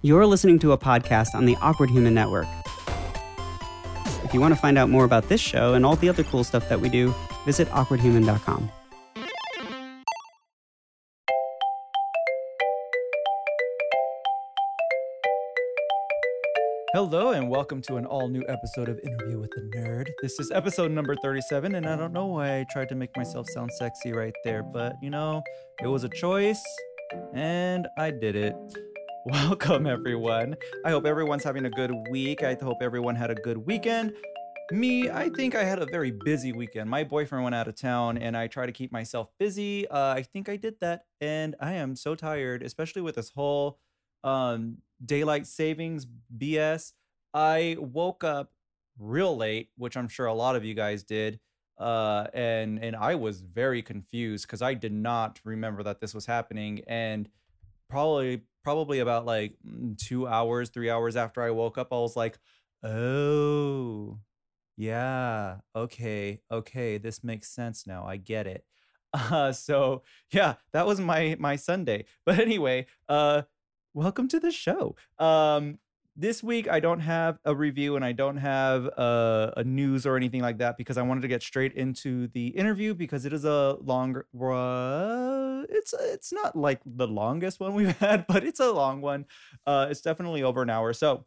You're listening to a podcast on the Awkward Human Network. If you want to find out more about this show and all the other cool stuff that we do, visit awkwardhuman.com. Hello and welcome to an all new episode of Interview with the Nerd. This is episode number 37, and I don't know why I tried to make myself sound sexy right there, but you know, it was a choice and I did it. Welcome, everyone. I hope everyone's having a good week. I hope everyone had a good weekend. Me, I think I had a very busy weekend. My boyfriend went out of town and I try to keep myself busy. Uh, I think I did that, and I am so tired, especially with this whole um, daylight savings BS. I woke up real late, which I'm sure a lot of you guys did. Uh, and and I was very confused because I did not remember that this was happening. And probably probably about like mm, two hours, three hours after I woke up, I was like, oh, yeah, okay, okay, this makes sense now. I get it. Uh, so yeah, that was my my Sunday. But anyway, uh, welcome to the show. Um, this week I don't have a review and I don't have a, a news or anything like that because I wanted to get straight into the interview because it is a longer. Uh, it's it's not like the longest one we've had, but it's a long one. Uh, it's definitely over an hour. So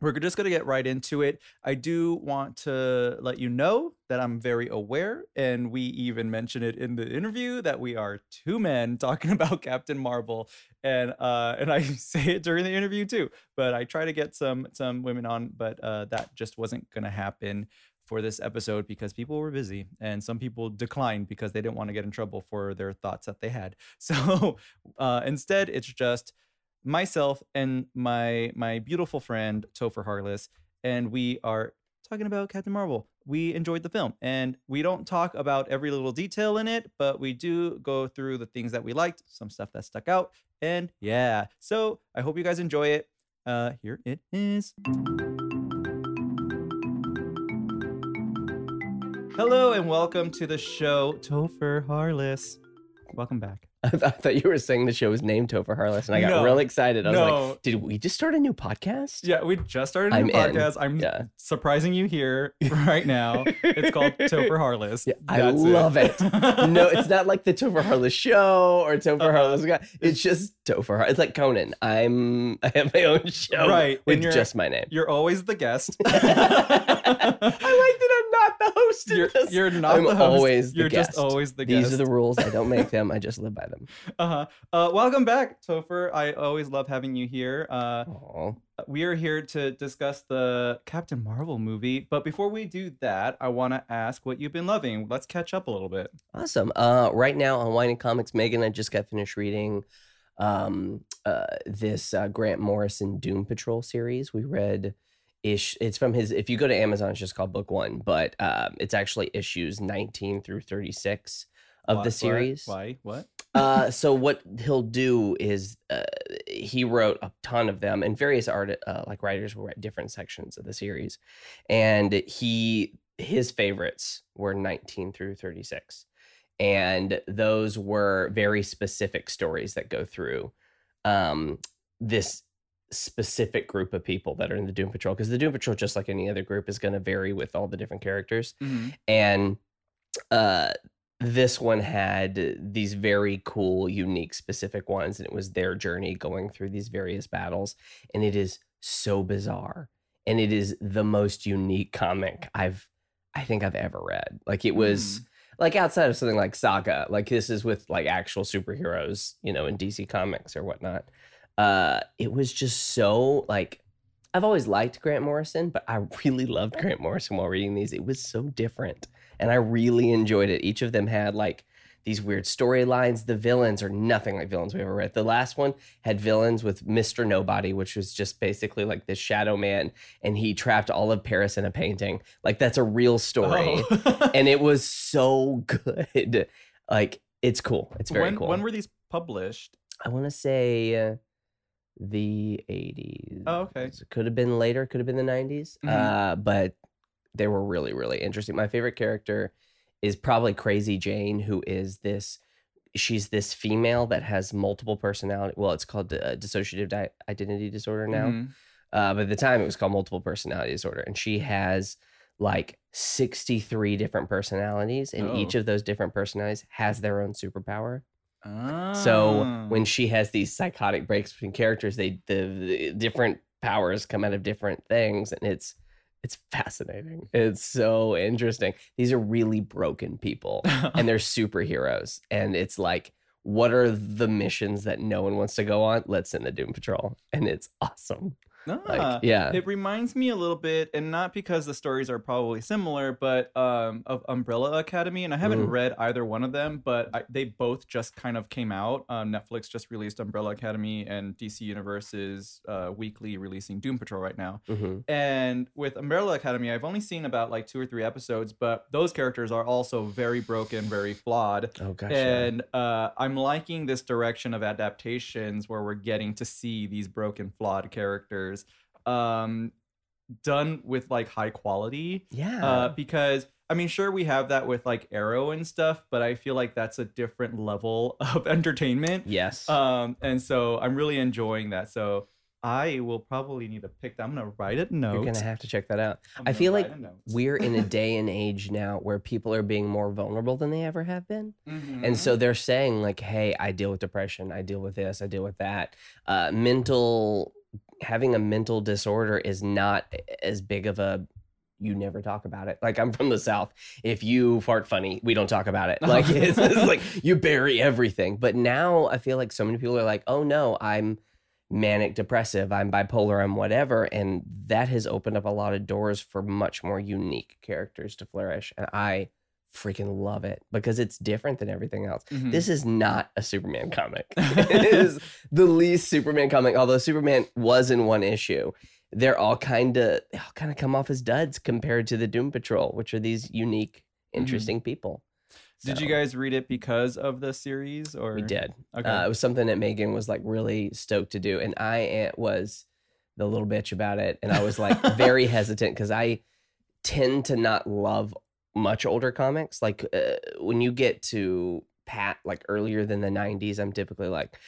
we're just going to get right into it. I do want to let you know that I'm very aware, and we even mention it in the interview that we are two men talking about Captain Marvel, and uh, and I say it during the interview too. But I try to get some some women on, but uh, that just wasn't going to happen for this episode because people were busy and some people declined because they didn't want to get in trouble for their thoughts that they had. So uh, instead, it's just myself and my my beautiful friend Topher Harless, and we are talking about Captain Marvel. We enjoyed the film, and we don't talk about every little detail in it, but we do go through the things that we liked, some stuff that stuck out, and yeah. So I hope you guys enjoy it. Uh, here it is. Hello and welcome to the show, Topher Harless. Welcome back. I thought, you were saying the show was named Topher Harless, and I got No. real excited. I was No. like, "Did we just start a new podcast?" Yeah, we just started a I'm new in. podcast. I'm Yeah. surprising you here right now. It's called Topher Harless. Yeah, I love it. no, it's not like the Topher Harless show or Topher Uh-uh. Harless guy. It's just Topher. Har- It's like Conan. I'm I have my own show, Right, With just my name. You're always the guest. I like not the host. You're, this. you're not I'm the host. always the You're guest. just always the These are the rules. I don't make them. I just live by them. uh-huh. Uh, welcome back, Topher. I always love having you here. Uh, Aw. we are here to discuss the Captain Marvel movie. But before we do that, I want to ask what you've been loving. Let's catch up a little bit. Awesome. Uh, right now on Wine and Comics, Megan, I just got finished reading um, uh, this uh, Grant Morrison Doom Patrol series. We read ish. It's from his. If you go to Amazon, it's just called Book One, but um, it's actually issues nineteen through thirty six of Why- the series. Why? What? uh, so what he'll do is uh, he wrote a ton of them, and various art uh, like writers will write different sections of the series, and he his favorites were 19 through 36 and those were very specific stories that go through um, this specific group of people that are in the doom patrol because the doom patrol just like any other group is going to vary with all the different characters. Mhm. and uh this one had these very cool unique specific ones and it was their journey going through these various battles and it is so bizarre and it is the most unique comic i've i think i've ever read. Like it was like outside of something like saga like this is with like actual superheroes you know in dc comics or whatnot uh it was just so like i've always liked grant morrison but i really loved grant morrison while reading these it was so different and i really enjoyed it each of them had like these weird storylines the villains are nothing like villains we ever read the last one had villains with mr nobody which was just basically like this shadow man and he trapped all of paris in a painting like that's a real story Oh. and it was so good. Like it's cool. It's very when, cool. When were these published? I want to say uh, the 80s. Oh, okay. It could have been later. Could have been the 90s. Mhm. Uh, but they were really, really interesting. My favorite character is probably Crazy Jane, who is this she's this female that has multiple personality. Well, it's called uh, dissociative di- identity disorder now. Mhm. Uh, but at the time, it was called multiple personality disorder, and she has like 63 different personalities, and each Oh. of those different personalities has their own superpower. So Ah. when she has these psychotic breaks between characters, they the, the different powers come out of different things, and it's it's fascinating. It's so interesting. These are really broken people, and they're superheroes, and it's like. What are the missions that no one wants to go on? Let's send the Doom Patrol, and it's awesome. Ah, Like, yeah, It reminds me a little bit, and not because the stories are probably similar, but um, of Umbrella Academy. And I haven't Mhm. read either one of them, but I, they both just kind of came out. Um, Netflix just released Umbrella Academy, and DC Universe is uh, weekly releasing Doom Patrol right now. hmm And with Umbrella Academy, I've only seen about like two or three episodes, but those characters are also very broken, very flawed. Oh gosh. And uh, I'm liking this direction of adaptations where we're getting to see these broken, flawed characters um, done with like high quality. yeah. Uh, because I mean, sure, we have that with like Arrow and stuff, but I feel like that's a different level of entertainment. yes. Um, and so I'm really enjoying that. So I will probably need to pick that. I'm gonna write it note. You're gonna have to check that out. I feel like. We're in a day and age now where people are being more vulnerable than they ever have been. Mhm. And so they're saying, like, hey, I deal with depression, I deal with this, I deal with that. Uh, mental, having a mental disorder is not as big of a, you never talk about it. Like, I'm from the South. If you fart funny, we don't talk about it. Like, it's, it's like you bury everything. But now I feel like so many people are like, oh no, I'm manic depressive, I'm bipolar, I'm whatever. And that has opened up a lot of doors for much more unique characters to flourish. And I freaking love it because it's different than everything else. Mhm. This is not a Superman comic. it is the least Superman comic, although Superman was in one issue. They're all kind of they all kind of come off as duds compared to the Doom Patrol, which are these unique, interesting people. Did you guys read it because of the series, or We did. Okay. Uh, it was something that Megan was like really stoked to do, and I was the little bitch about it, and I was like very hesitant because I tend to not love much older comics. Like uh, when you get to Pat, like earlier than the '90s, I'm typically like.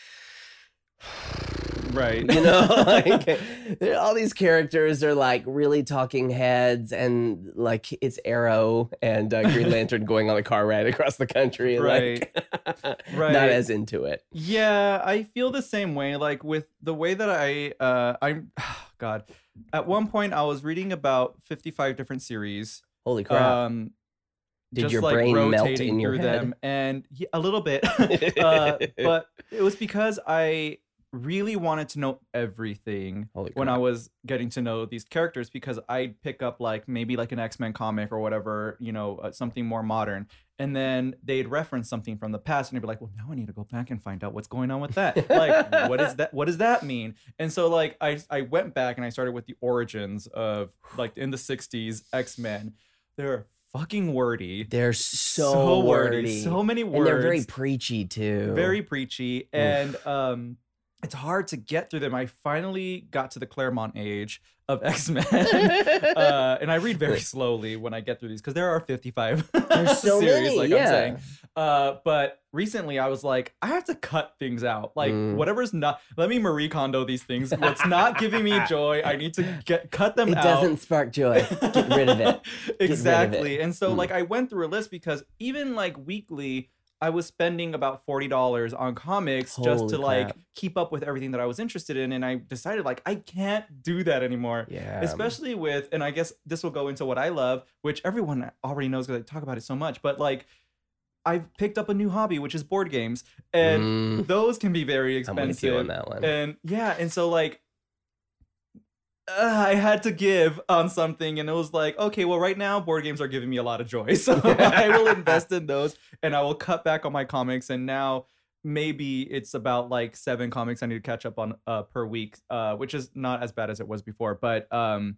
right. You know, like all these characters are like really talking heads, and like it's Arrow and uh, Green Lantern going on a car ride across the country. Like, Right. Not as into it. Yeah, I feel the same way. Like with the way that I, uh, I'm, God, at one point I was reading about 55 different series. Holy crap! Um, Did just your like brain melt rotating in your through head? them, and yeah, a little bit. uh, but it was because I really wanted to know everything Holy when crap. I was getting to know these characters because I'd pick up like maybe like an X Men comic or whatever, you know, uh, something more modern, and then they'd reference something from the past, and they'd be like, "Well, now I need to go back and find out what's going on with that. like, what is that? What does that mean?" And so like I I went back and I started with the origins of like in the '60s X Men. They're fucking wordy, They're so, wordy. so many words, and they're very preachy too. very preachy. And um it's hard to get through them. I finally got to the claremont age of x-men uh, and i read very slowly when i get through these because there are 55 so series many. like yeah. i'm saying uh, but recently i was like i have to cut things out like Mm. whatever's not let me marie kondo these things what's not giving me joy i need to get cut them out. It out doesn't spark joy. Get rid of it. exactly. And so Mm. like I went through a list because even like weekly I was spending about $40 on comics just Holy to like keep up with everything that I was interested in and I decided like I can't do that anymore. Yeah. Especially with and I guess this will go into what I love, which everyone already knows because I talk about it so much, but like I've picked up a new hobby, which is board games, and Mm, those can be very I'm with you on expensive. that one. And yeah, and so like uh, I had to give on something, and it was like, okay, well, right now board games are giving me a lot of joy, so I will invest in those, and I will cut back on my comics. And now maybe it's about like seven comics I need to catch up on uh, per week, uh, which is not as bad as it was before. But um,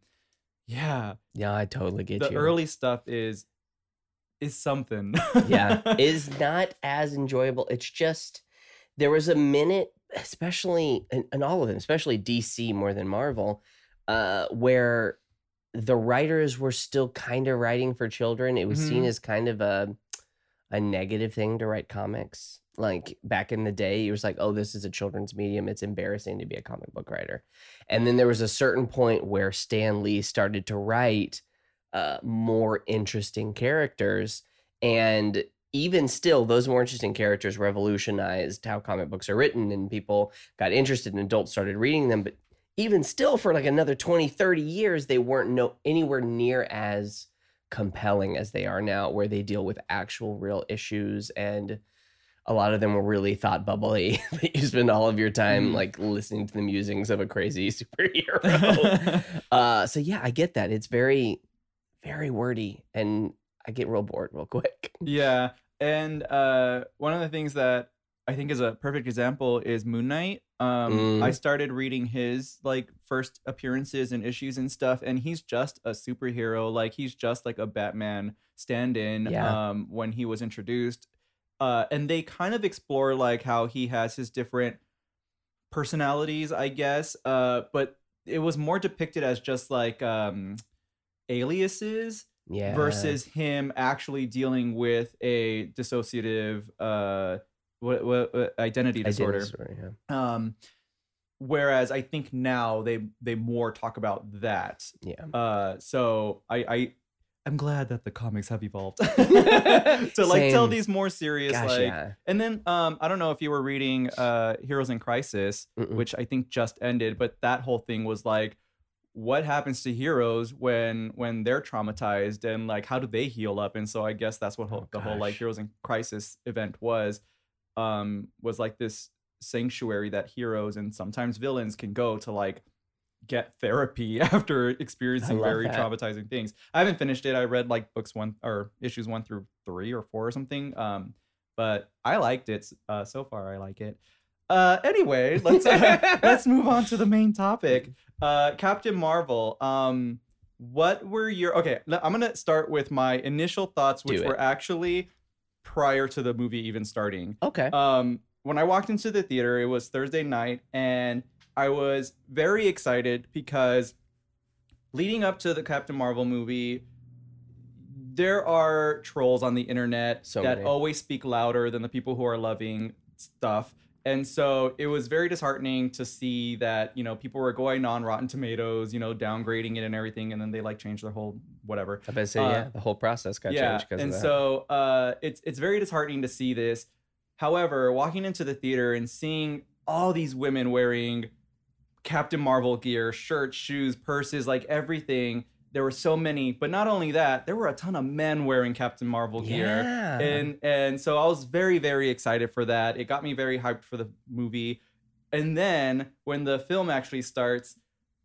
yeah, yeah, I totally get the you. early stuff is is something. yeah, is not as enjoyable. It's just there was a minute, especially in, in all of them, especially DC more than Marvel, uh, where the writers were still kind of writing for children. It was seen Mhm. as kind of a a negative thing to write comics. like back in the day, it was like, "Oh, this is a children's medium. It's embarrassing to be a comic book writer." And then there was a certain point where Stan Lee started to write uh, more interesting characters, and even still, those more interesting characters revolutionized how comic books are written, and people got interested, and adults started reading them. But even still, for like another 20, 30 years, they weren't no anywhere near as compelling as they are now, where they deal with actual real issues and a lot of them were really thought bubbly you spend all of your time Mm. like listening to the musings of a crazy superhero. Uh so yeah i get that. It's very very wordy and i get real bored real quick. Yeah, and uh, one of the things that I think is a perfect example is Moon Knight. Um, Mm. I started reading his like first appearances and issues and stuff, and he's just a superhero. Like he's just like a Batman stand-in. Yeah. Um, when he was introduced, uh, and they kind of explore like how he has his different personalities, I guess. Uh, but it was more depicted as just like um, aliases yeah versus him actually dealing with a dissociative uh what, what, identity did disorder. yeah. um whereas i think now they they more talk about that. Yeah. Uh so i i i'm glad that the comics have evolved. To like tell these more serious Gosh, like yeah. and then um i don't know if you were reading uh heroes in crisis Mm-mm. which i think just ended but that whole thing was like what happens to heroes when when they're traumatized and like how do they heal up? And so i guess that's what Oh, the whole like heroes in crisis event was um was like this sanctuary that heroes and sometimes villains can go to like get therapy after experiencing very that. traumatizing things. I haven't finished it. I read like books one or issues one through three or four or something um but i liked it uh so far i like it. Uh anyway let's uh, let's move on to the main topic. Uh captain marvel um what were your okay i'm gonna start with my initial thoughts which were actually prior to the movie even starting. Okay. Um when i walked into the theater it was thursday night and i was very excited because leading up to the captain marvel movie there are trolls on the internet So that many. always speak louder than the people who are loving stuff. And so it was very disheartening to see that you know people were going on rotten tomatoes you know downgrading it and everything and then they like changed their whole whatever i bet say Uh, yeah the whole process got yeah, changed because and of that so uh, it's it's very disheartening to see this. However, walking into the theater and seeing all these women wearing Captain Marvel gear, shirts, shoes, purses, like everything. There were so many, but not only that, there were a ton of men wearing Captain Marvel gear yeah and and so I was very very excited for that. It got me very hyped for the movie. And then when the film actually starts,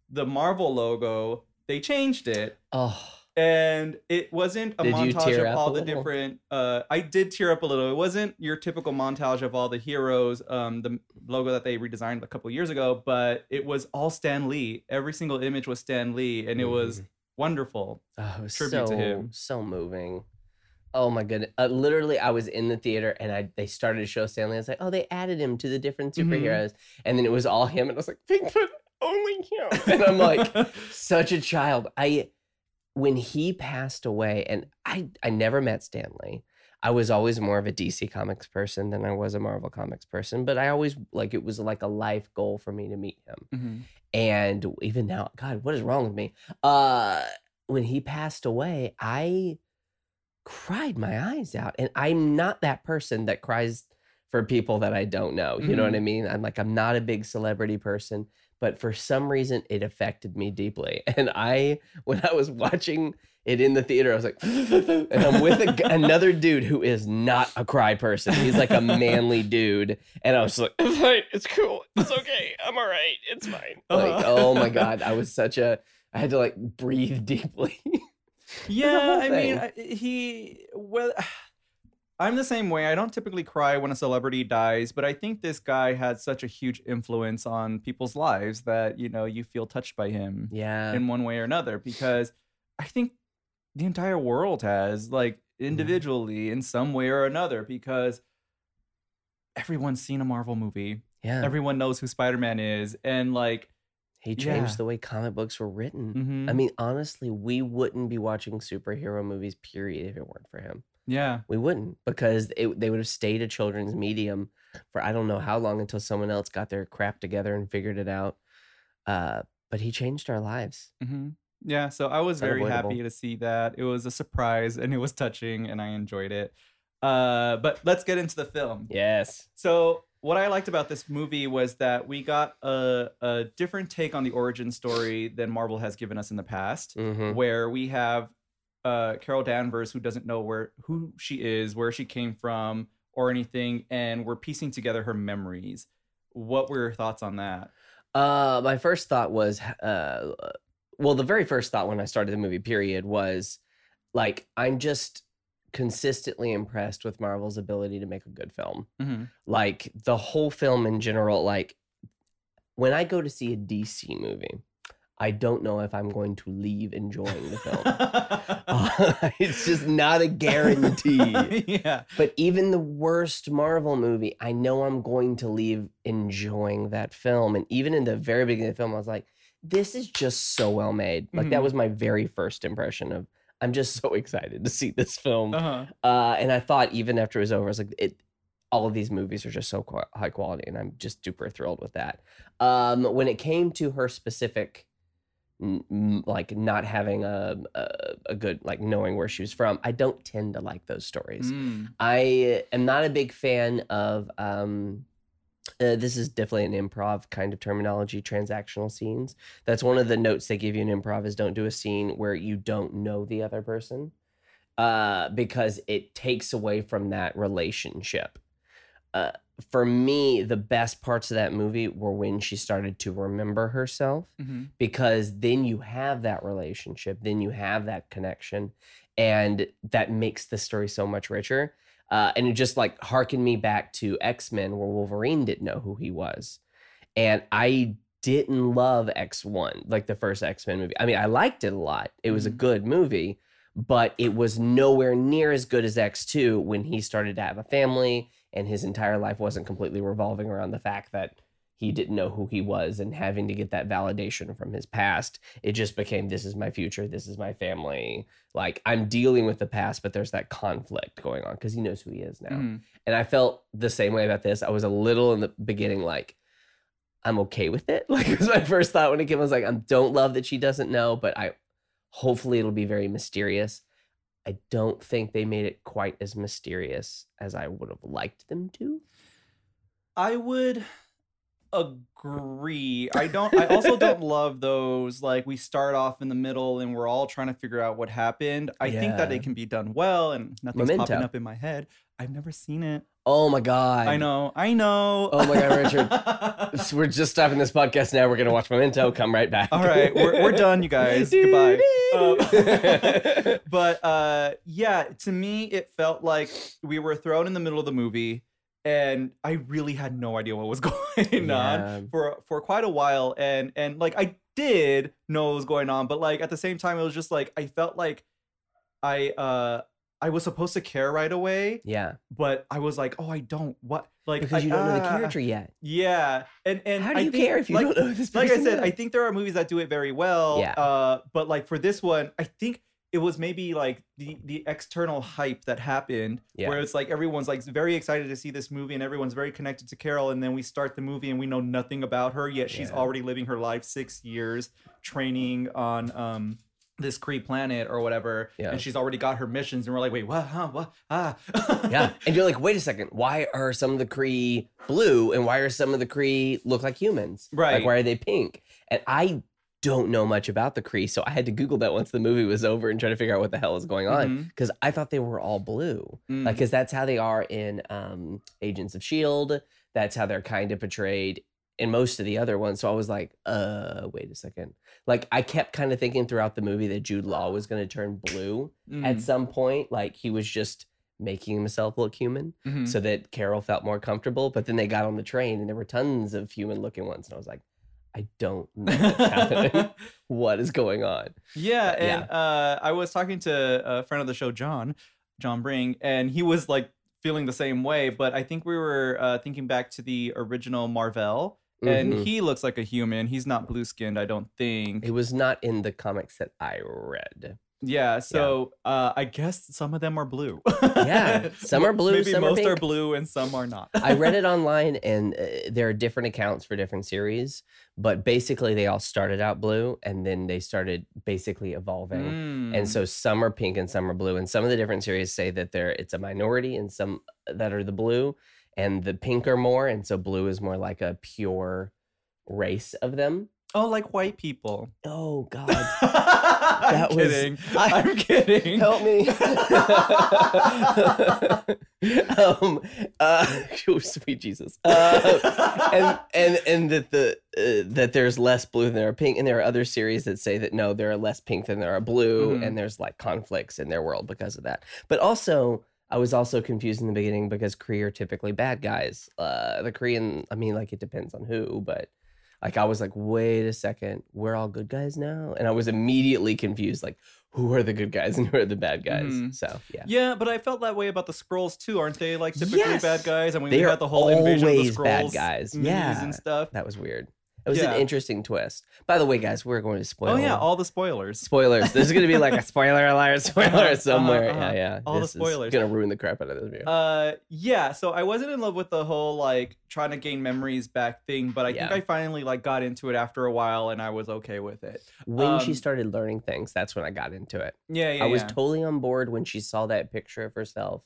the Marvel logo they changed it, oh and it wasn't a Did montage of all the little? different. Uh, I did tear up a little. It wasn't your typical montage of all the heroes. Um, the logo that they redesigned a couple years ago, but it was all Stan Lee. Every single image was Stan Lee, and it was Mhm. wonderful. Oh, it was tribute so, to him. So moving. Oh my goodness. Uh, literally, I was in the theater and I they started to show Stan Lee. I was like, oh, they added him to the different Mhm. superheroes. And then it was all him. And I was like, put only him. And I'm like, such a child. I when he passed away, and I I never met Stan Lee. I was always more of a DC Comics person than I was a Marvel Comics person, but I always like it was like a life goal for me to meet him. Mhm. and even now god what is wrong with me? Uh when he passed away i cried my eyes out and i'm not that person that cries for people that i don't know you know what i mean? I'm like i'm not a big celebrity person but for some reason it affected me deeply. And i when i was watching it in the theater i was like and i'm with a g another dude who is not a cry person. He's like a manly dude. And i was just like it's fine. It's cool. It's okay. I'm all right. It's fine. Like Uh-huh. oh my god i was such a i had to like breathe deeply. Yeah, I mean, he well, I'm the same way. I don't typically cry when a celebrity dies, but I think this guy had such a huge influence on people's lives that you know you feel touched by him yeah in one way or another. Because I think the entire world has, like, individually in some way or another. Because everyone's seen a Marvel movie, yeah everyone knows who Spider Man is, and like, he changed yeah. the way comic books were written mhm. i mean honestly we wouldn't be watching superhero movies period if it weren't for him Yeah. We wouldn't because it, they would have stayed a children's medium for I don't know how long until someone else got their crap together and figured it out. Uh, but he changed our lives. hmm Yeah, so I was very happy to see that. It was a surprise and it was touching and I enjoyed it. Uh, but let's get into the film. Yes. So what I liked about this movie was that we got a, a different take on the origin story than Marvel has given us in the past, hmm where we have uh, Carol Danvers who doesn't know where who she is, where she came from, or anything, and we're piecing together her memories. What were your thoughts on that? Uh, my first thought was, uh, well, the very first thought when I started the movie, period, was like, I'm just consistently impressed with Marvel's ability to make a good film. Mm-hmm. Like the whole film in general, like when I go to see a DC movie, I don't know if I'm going to leave enjoying the film. Uh, it's just not a guarantee. yeah. But even the worst Marvel movie, I know I'm going to leave enjoying that film. And even in the very beginning of the film, I was like, this is just so well made. Like that Mhm. was my very first impression of I'm just so excited to see this film. Uh-huh. Uh, and I thought even after it was over, I was like, it all of these movies are just so qu- high quality, and I'm just super thrilled with that. Um, when it came to her specific, like not having a, a a good like knowing where she was from, I don't tend to like those stories. Mm. I am not a big fan of. Um, uh, this is definitely an improv kind of terminology. Transactional scenes. That's one of the notes they give you in improv is don't do a scene where you don't know the other person, uh, because it takes away from that relationship. Uh, for me, the best parts of that movie were when she started to remember herself Mhm. because then you have that relationship, then you have that connection, and that makes the story so much richer. Uh, and it just like harkened me back to X Men, where Wolverine didn't know who he was, and I didn't love X One, like the first X Men movie. I mean, I liked it a lot; it was a Mhm. good movie, but it was nowhere near as good as X Two when he started to have a family and his entire life wasn't completely revolving around the fact that he didn't know who he was and having to get that validation from his past. It just became this is my future, this is my family. Like I'm dealing with the past, but there's that conflict going on because he knows who he is now. Mhm. And I felt the same way about this. I was a little in the beginning like, I'm okay with it. Like it was my first thought when it came. I was like, I don't love that she doesn't know, but I hopefully it'll be very mysterious. I don't think they made it quite as mysterious as I would have liked them to. I would agree. I don't I also don't love those like we start off in the middle and we're all trying to figure out what happened. I think that it can be done well and nothing's Memento. popping up in my head. I've never seen it. Oh my god! I know. I know. Oh my God, Richard. So we're just stopping this podcast now. We're gonna watch Memento. Come right back. All right, we're, we're done, you guys. Goodbye. Uh, but uh, yeah, to me, it felt like we were thrown in the middle of the movie, and I really had no idea what was going on for for quite a while. And and like I did know what was going on, but like at the same time, it was just like I felt like I uh I was supposed to care right away, Yeah, but I was like, oh, I don't. What like because I- you don't know the ah, character yet. Yeah, and and How do you think, care if you like, don't know this like I said, I think there are movies that do it very well. Yeah. Uh, but like for this one, I think it was maybe like the the external hype that happened, Yeah. where it's like everyone's like very excited to see this movie and everyone's very connected to Carol, and then we start the movie and we know nothing about her yet. She's Yeah. already living her life six years training on um this Kree planet or whatever, Yeah. and she's already got her missions, and we're like, wait, what? Huh? What? Ah. Yeah, and you're like, wait a second. Why are some of the Kree blue, and why are some of the Kree look like humans? Right. Like, why are they pink? And I don't know much about the Kree, so I had to Google that once the movie was over and try to figure out what the hell is going on because I thought they were all blue. Mm. Like, because that's how they are in um, Agents of S.H.I.E.L.D. That's how they're kind of portrayed in most of the other ones. So I was like, uh, wait a second. Like, I kept kind of thinking throughout the movie that Jude Law was going to turn blue at Mm. some point. Like, he was just making himself look human Mhm. so that Carol felt more comfortable. But then they got on the train and there were tons of human looking ones. And I was like, I don't know what's happening. What is going on? Yeah, But and uh, I was talking to a friend of the show, John, John Bring, and he was like feeling the same way. But I think we were uh, thinking back to the original Marvel, and Mhm. he looks like a human. He's not blue skinned, I don't think. It was not in the comics that I read. Yeah, so uh, I guess some of them are blue. Yeah, some are blue, Maybe some are most are pink. blue, and some are not. I read it online, and uh, there are different accounts for different series, but basically they all started out blue, and then they started basically evolving. Mm. And so some are pink and some are blue, and some of the different series say that there it's a minority, and some that are the blue, and the pink are more, and so blue is more like a pure race of them. oh, like white people. Oh God, I'm That was- kidding. I- I'm kidding. help me! um, uh, oh, sweet Jesus. Uh, and and and that the uh, that there's less blue than there are pink, and there are other series that say that no, there are less pink than there are blue, Mhm. and there's like conflicts in their world because of that. But also, I was also confused in the beginning because Kree are typically bad guys. Uh, the Korean, I mean, like it depends on who, but like I was like, wait a second, we're all good guys now, and I was immediately confused, like who are the good guys and who are the bad guys? Mhm. So yeah. Yeah, but I felt that way about the Skrulls too, aren't they? Like typically Yes. bad guys, and we They are had the whole invasion of the always bad guys. Yeah. and stuff. That was weird. It was Yeah. an interesting twist. By the way, guys, we're going to spoil. Oh yeah, all the spoilers. spoilers. There's going to be like a spoiler alert, spoiler Uh-huh, somewhere. uh-huh, uh-huh. Yeah, yeah. All the spoilers. going to ruin the crap out of this video. Uh, yeah. So I wasn't in love with the whole like trying to gain memories back thing, but I Yeah. think I finally like got into it after a while, and I was okay with it. when she um, started learning things, that's when I got into it. Yeah, yeah. I was yeah. totally on board when she saw that picture of herself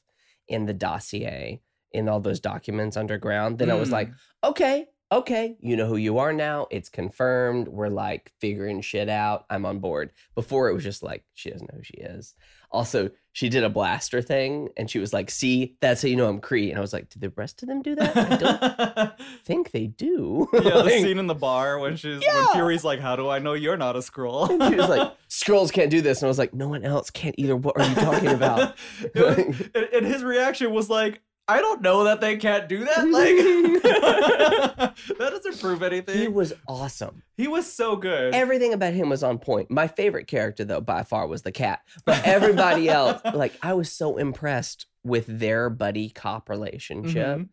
in the dossier in all those documents underground. Then I was Mm. like, okay, okay, you know who you are now. It's confirmed. We're like figuring shit out. I'm on board. Before it was just like, she doesn't know who she is. Also, she did a blaster thing and she was like, see, that's how you know I'm Kree. And I was like, did the rest of them do that? I don't think they do. yeah, the Like, scene in the bar when she's Yeah. when Fury's like, "How do I know you're not a Skrull?" and she was like, Skrulls can't do this. And I was like, no one else can't either. What are you talking about? And his reaction was like, "I don't know that they can't do that. Like, that doesn't prove anything." he was awesome. He was so good. Everything about him was on point. My favorite character, though, by far, was the cat. But everybody else, like, I was so impressed with their buddy cop relationship. Mhm.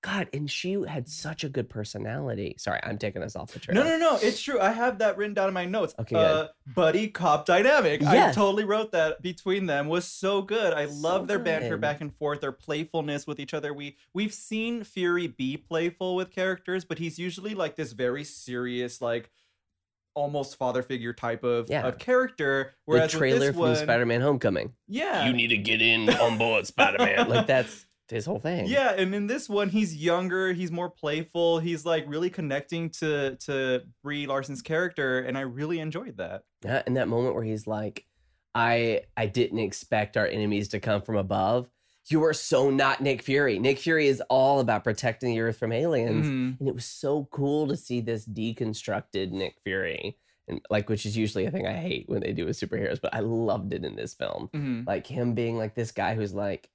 God, and she had such a good personality. Sorry, I'm taking us off the trail. No, no, no. It's true. I have that written down in my notes. Okay, uh, buddy cop dynamic. I totally wrote that between them was so good. I So love their banter back and forth, their playfulness with each other. We we've seen Fury be playful with characters, but he's usually like this very serious, like almost father figure type of, Yeah. of character. The Whereas with trailer this from one, Spider-Man: Homecoming. yeah, you need to get in on board, Spider-Man. like that's his whole thing. Yeah, and in this one, he's younger, he's more playful, he's like really connecting to to Brie Larson's character, and I really enjoyed that. Yeah, in that moment where he's like, I I didn't expect our enemies to come from above. You are so not Nick Fury. Nick Fury is all about protecting the earth from aliens. Mhm. And it was so cool to see this deconstructed Nick Fury. And like which is usually a thing I hate when they do with superheroes, but I loved it in this film. Mhm. Like him being like this guy who's like,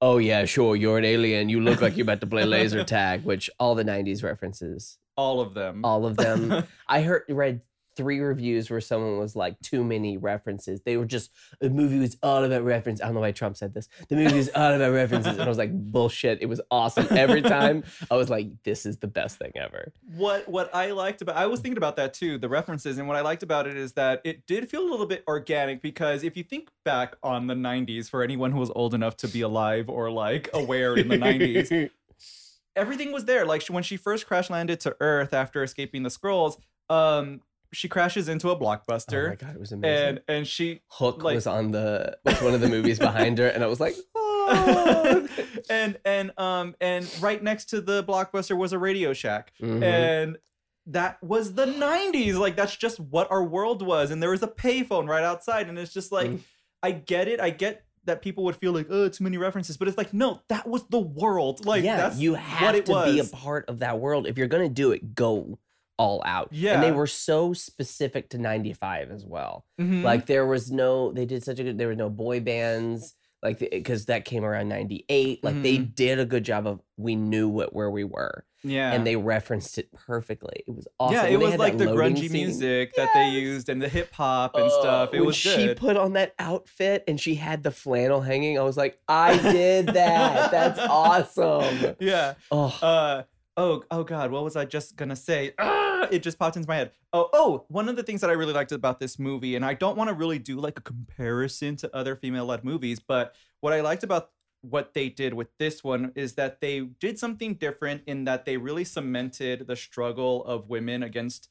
Oh yeah, sure, you're an alien. You look like you're about to play laser tag, which all the 90s references, All of them. all of them I heard read three reviews where someone was like too many references. They were just the movie was all about reference. I don't know why Trump said this. The movie was all about references, and I was like, bullshit. It was awesome every time. I was like, this is the best thing ever. what what I liked about I was thinking about that too, the references, and what I liked about it is that it did feel a little bit organic because if you think back on the 90s, for anyone who was old enough to be alive or like aware in the 90s, everything was there. Like when she first crash landed to Earth after escaping the Skrulls, um, she crashes into a Oh my blockbuster, god, it was amazing. and and she Hook like- was on the was one of the movies behind her, and I was like, oh. and and um and right next to the blockbuster was a Radio Shack, Mhm. and that was the 90s like that's just what our world was and there was a payphone right outside and it's just like Mm. i get it i get that people would feel like oh too many references but it's like no that was the world like yeah, you have to was be a part of that world. If you're gonna do it, go all out. Yeah. and they were so specific to '95 as well. Mhm. Like there was no, they did such a good. There were no boy bands, like because that came around '98. Like they Mhm. did a good job of we knew what where we were, yeah and they referenced it perfectly. It was awesome. yeah it they was like the grungy scene- music that they used and the hip hop and Oh, stuff it when was she good put on that outfit and she had the flannel hanging. I was like, I did that. That's awesome. yeah Oh, uh oh oh god what was i just gonna say? Ah, it just popped into my head. Oh oh one of the things that i really liked about this movie and i don't want to really do like a comparison to other female-led movies but what i liked about what they did with this one is that they did something different in that they really cemented the struggle of women against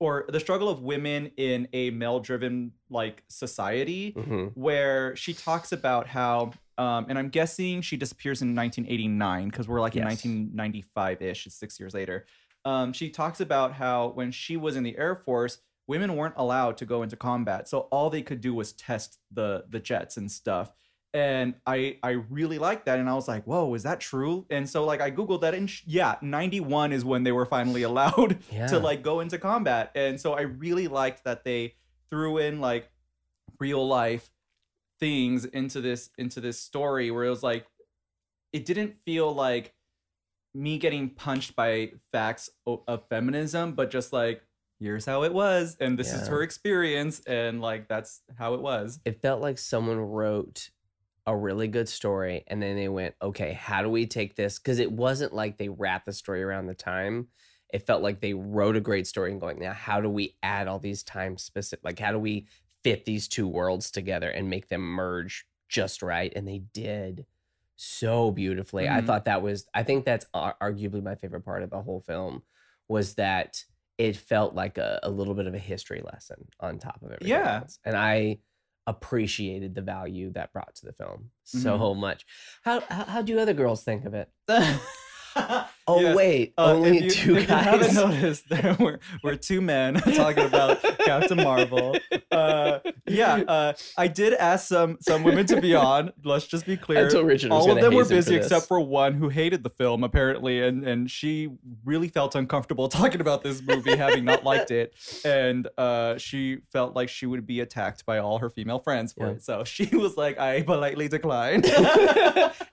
or the struggle of women in a male driven like society hmm where she talks about how um, and i'm guessing she disappears in 1989 because we're like Yes. in 1995-ish it's six years later um, she talks about how when she was in the air force women weren't allowed to go into combat so all they could do was test the the jets and stuff and i i really liked that and i was like whoa is that true and so like i googled that and sh- yeah 91 is when they were finally allowed Yeah. to like go into combat and so i really liked that they threw in like real life things into this into this story where it was like it didn't feel like me getting punched by facts of feminism but just like here's how it was and this is her experience and like that's how it was. It felt like someone wrote a really good story and then they went okay how do we take this? Because it wasn't like they wrapped the story around the time. It felt like they wrote a great story and going now how do we add all these time specific like how do we fit these two worlds together and make them merge just right and they did so beautifully i Mhm. thought that was i think that's arguably my favorite part of the whole film was that it felt like a, a little bit of a history lesson on top of everything Yeah. else. and i appreciated the value that brought to the film so Mm-hmm. much how, how how do other girls think of it oh Yes. wait Uh, only you, two if you haven't guys noticed, there were, we're two men talking about Captain Marvel. Uh, yeah, uh, I did ask some some women to be on. Let's just be clear. Richard All of them were him for busy except for one who hated the film apparently, and and she really felt uncomfortable talking about this movie, having not liked it, and uh, she felt like she would be attacked by all her female friends for Yeah. it. So she was like, I politely declined.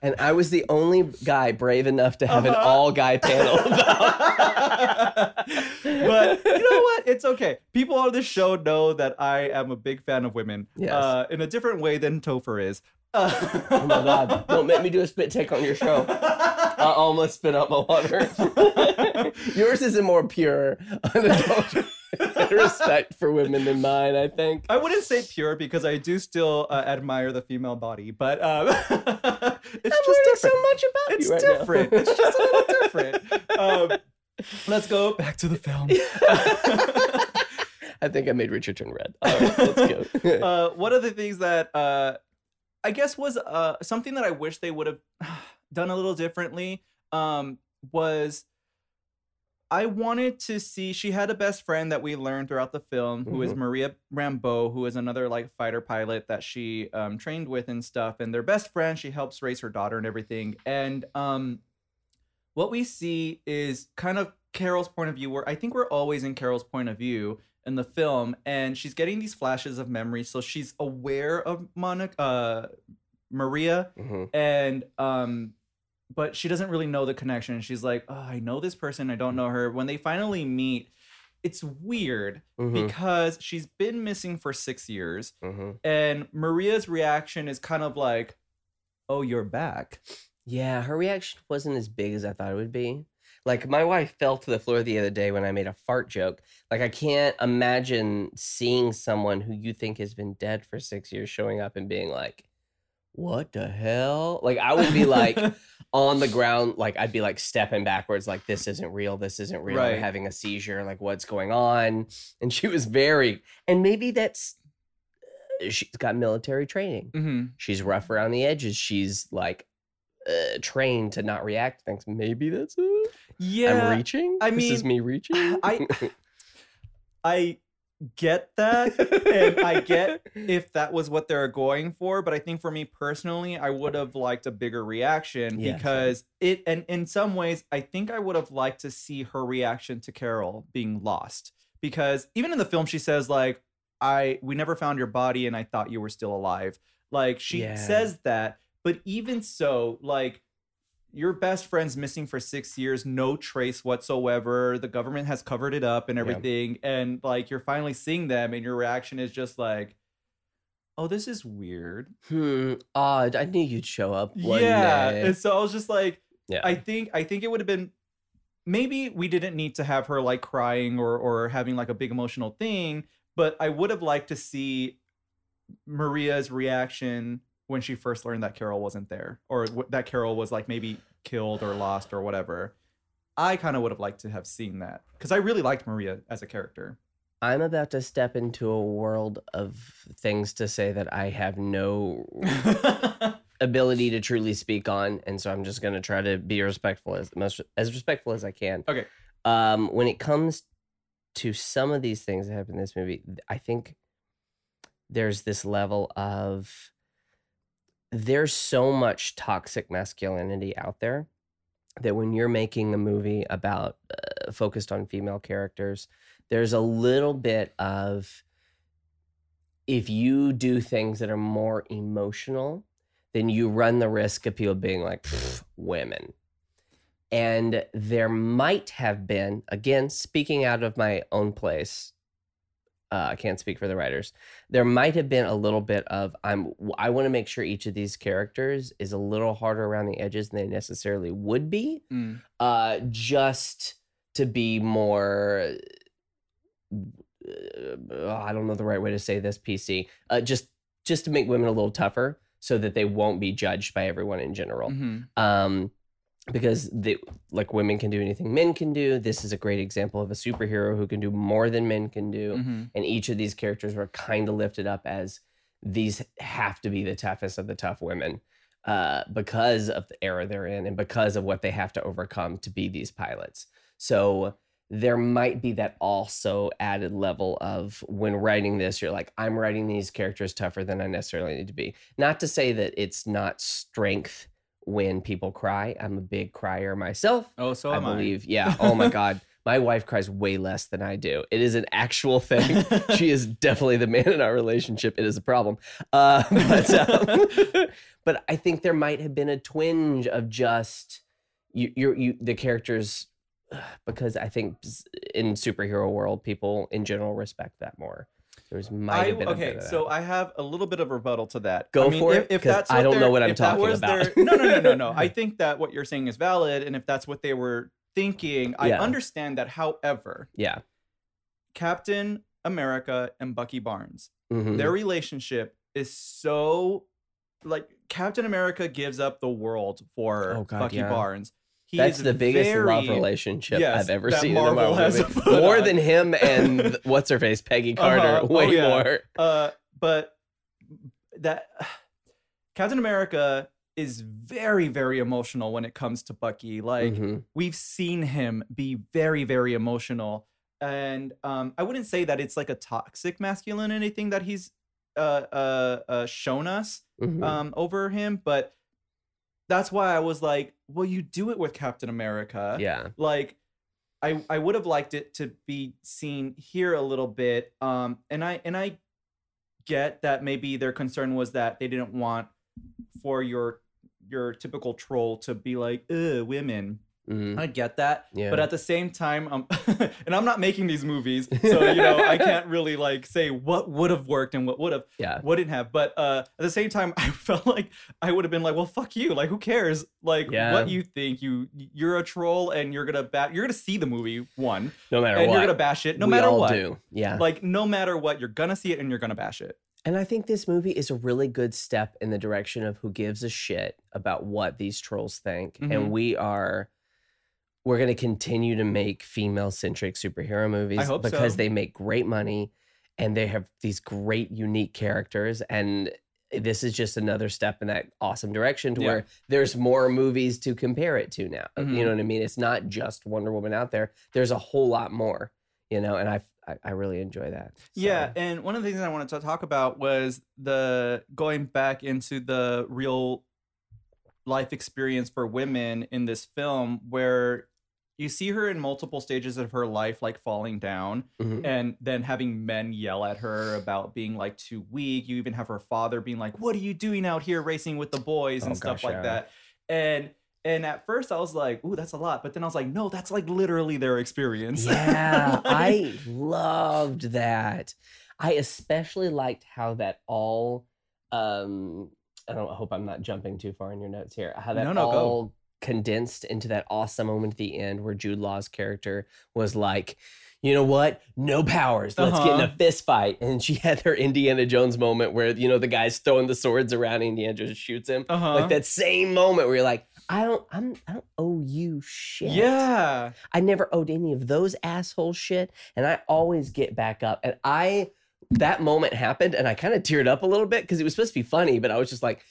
and I was the only guy brave enough to have an Uh-huh. all guy panel about. but you know what? It's okay. People on this show know that I am a big fan of women. Yes. Uh, in a different way than Topher is. Uh, oh my god! Don't make me do a spit take on your show. I almost spit out my water. Yours is a more pure, unadulterated respect for women than mine. I think. I wouldn't say pure because I do still uh, admire the female body, but um, it's I'm just different. so much about it's right different. It's just a little different. Um, let's go back to the film. I think I made Richard turn red. All right, let's go. uh, one of the things that uh, I guess was uh, something that I wish they would have done a little differently um, was I wanted to see. She had a best friend that we learned throughout the film, who is Mhm. Maria Rambeau, who is another like fighter pilot that she um, trained with and stuff. And they're best friends. She helps raise her daughter and everything. And um, what we see is kind of Carol's point of view, where I think we're always in Carol's point of view in the film, and she's getting these flashes of memory. So she's aware of Monica, uh, Maria, Mhm. and um, but she doesn't really know the connection. She's like, oh, I know this person, I don't know her. When they finally meet, it's weird Mhm. because she's been missing for six years, Mhm. and Maria's reaction is kind of like, oh, you're back. Yeah, her reaction wasn't as big as I thought it would be. Like my wife fell to the floor the other day when I made a fart joke. Like I can't imagine seeing someone who you think has been dead for six years showing up and being like, "What the hell?" Like I would be like on the ground, like I'd be like stepping backwards, like this isn't real. This isn't real. I'm having a seizure. Like what's going on? And she was very, and maybe that's uh, she's got military training hmm she's rough around the edges. She's like uh, trained to not react to things. Maybe that's it. Yeah, I'm reaching. I this is me reaching. I I get that, and I get if that was what they're going for, but I think for me personally, I would have liked a bigger reaction Yeah, because it, and in some ways, I think I would have liked to see her reaction to Carol being lost because even in the film, she says like, "I we never found your body, and I thought you were still alive." Like she Yeah. says that, but even so, like your best friend's missing for six years, no trace whatsoever. The government has covered it up and Yeah. everything. And like you're finally seeing them, and your reaction is just like, oh, this is weird. hmm. Odd. I knew you'd show up. One yeah. day. And so I was just like, Yeah. I think I think it would have been maybe we didn't need to have her like crying or or having like a big emotional thing, but I would have liked to see Maria's reaction when she first learned that Carol wasn't there or w- that Carol was like maybe killed or lost or whatever. I kind of would have liked to have seen that because I really liked Maria as a character. I'm about to step into a world of things to say that I have no ability to truly speak on, and so I'm just going to try to be respectful as most as respectful as I can. Okay. Um, when it comes to some of these things that happen in this movie, I think there's this level of there's so much toxic masculinity out there that when you're making a movie about uh, focused on female characters there's a little bit of if you do things that are more emotional then you run the risk of people being like women. And there might have been again speaking out of my own place uh, I can't speak for the writers. There might have been a little bit of I'm. I want to make sure each of these characters is a little harder around the edges than they necessarily would be, Mm. uh, just to be more. Uh, I don't know the right way to say this. PC. Uh, just just to make women a little tougher, so that they won't be judged by everyone in general Mhm. um because they like women can do anything men can do. This is a great example of a superhero who can do more than men can do. Mhm. and each of these characters were kind of lifted up as these have to be the toughest of the tough women uh, because of the era they're in and because of what they have to overcome to be these pilots. So there might be that also added level of when writing this you're like i'm writing these characters tougher than i necessarily need to be. Not to say that it's not strength when people cry i'm a big crier myself Oh, so I am I. believe. Yeah. Oh my God. My wife cries way less than I do. It is an actual thing. she is definitely the man in our relationship. It is a problem. Uh, but, um, but I think there might have been a twinge of just you, you, you the characters, because I think in superhero world, people in general respect that more. There's might I, have been a okay, bit of so. I have a little bit of rebuttal to that. Go I mean, for if, it, If that's I don't know what I'm talking about. their- no, no, no, no, no. I think that what you're saying is valid, and if that's what they were thinking, I Yeah. understand that. However, yeah. Captain America and Bucky Barnes, Mhm. their relationship is so like Captain America gives up the world for Oh, God, Bucky yeah. Barnes. He That's the biggest love relationship Yes, I've ever seen Marvel in a Marvel movie. More on. than him and what's her face, Peggy Carter. Uh-huh. Oh, Way yeah. more. Uh, but that Captain America is very, very emotional when it comes to Bucky. Like Mhm. we've seen him be very, very emotional, and um, I wouldn't say that it's like a toxic masculine anything that he's uh, uh, uh, shown us Mhm. um, over him, but that's why I was like, well, you do it with Captain America yeah. like I I would have liked it to be seen here a little bit. Um and I and I get that maybe their concern was that they didn't want for your your typical troll to be like, ugh, women. Mhm. I get that. Yeah. But at the same time, um and I'm not making these movies, so you know, I can't really like say what would have worked and what would have yeah. wouldn't have. But uh, at the same time, I felt like I would have been like, "Well, fuck you! Like, who cares? Like, Yeah. what you think? You you're a troll, and you're gonna bat. You're gonna see the movie one, No matter and what. you're gonna bash it. No we matter all what. do. Yeah. Like, no matter what, you're gonna see it, and you're gonna bash it. And I think this movie is a really good step in the direction of who gives a shit about what these trolls think. Mhm. And we are we're going to continue to make female centric superhero movies hope because so. they make great money and they have these great unique characters and this is just another step in that awesome direction to Yeah. where there's more movies to compare it to now. Mhm. You know what I mean? It's not just Wonder Woman out there. There's a whole lot more, you know, and I I, I really enjoy that. Yeah, and one of the things I wanted to talk about was the going back into the real life experience for women in this film, where you see her in multiple stages of her life, like falling down. mhm. and then having men yell at her about being like too weak. You even have her father being like, "What are you doing out here racing with the boys and Oh, stuff gosh, like yeah. that." And and at first I was like, "Ooh, that's a lot," but then I was like, "No, that's like literally their experience." Yeah, Like- I loved that. I especially liked how that all um I don't I hope I'm not jumping too far in your notes here. How that No, no, go. Condensed into that awesome moment at the end where Jude Law's character was like, you know what? No powers. Let's get in a Uh-huh. fist fight. And she had her Indiana Jones moment where, you know, the guy's throwing the swords around and Indiana Jones shoots him. Uh-huh. Like that same moment where you're like, I don't I'm I don't owe you shit. Yeah. I never owed any of those asshole shit. And I always get back up. And I that moment happened and I kind of teared up a little bit because it was supposed to be funny, but I was just like,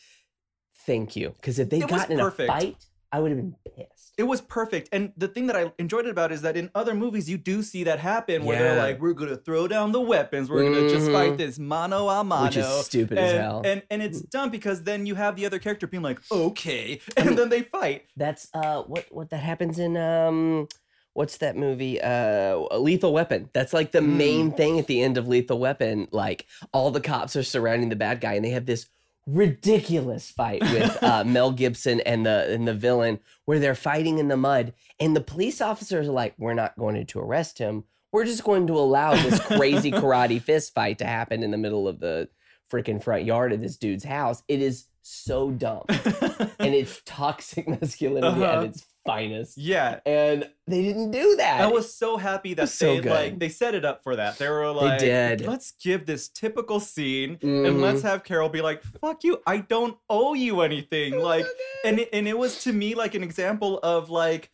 thank you. Because if they It got in perfect. a fight, I would have been pissed. It was perfect. And the thing that I enjoyed it about it is that in other movies, you do see that happen where they're like, we're going to throw down the weapons. We're going to just Mhm. fight this mano a mano. Which is stupid and, as hell. And, and it's dumb because then you have the other character being like, okay. And mean- then they fight. That's uh what what that happens in um what's that movie uh lethal weapon that's like the Mm. main thing at the end of lethal weapon like all the cops are surrounding the bad guy and they have this ridiculous fight with uh, Mel Gibson and the and the villain where they're fighting in the mud and the police officers are like we're not going to arrest him. We're just going to allow this crazy karate fist fight to happen in the middle of the freaking front yard of this dude's house. It is so dumb and it's toxic masculinity Uh-huh. at its finest. yeah. And they didn't do that. I was so happy that was so they like they set it up for that. They were like, did. let's give this typical scene Mhm. and let's have Carol be like, "Fuck you, I don't owe you anything." Like, and it, and it was to me like an example of like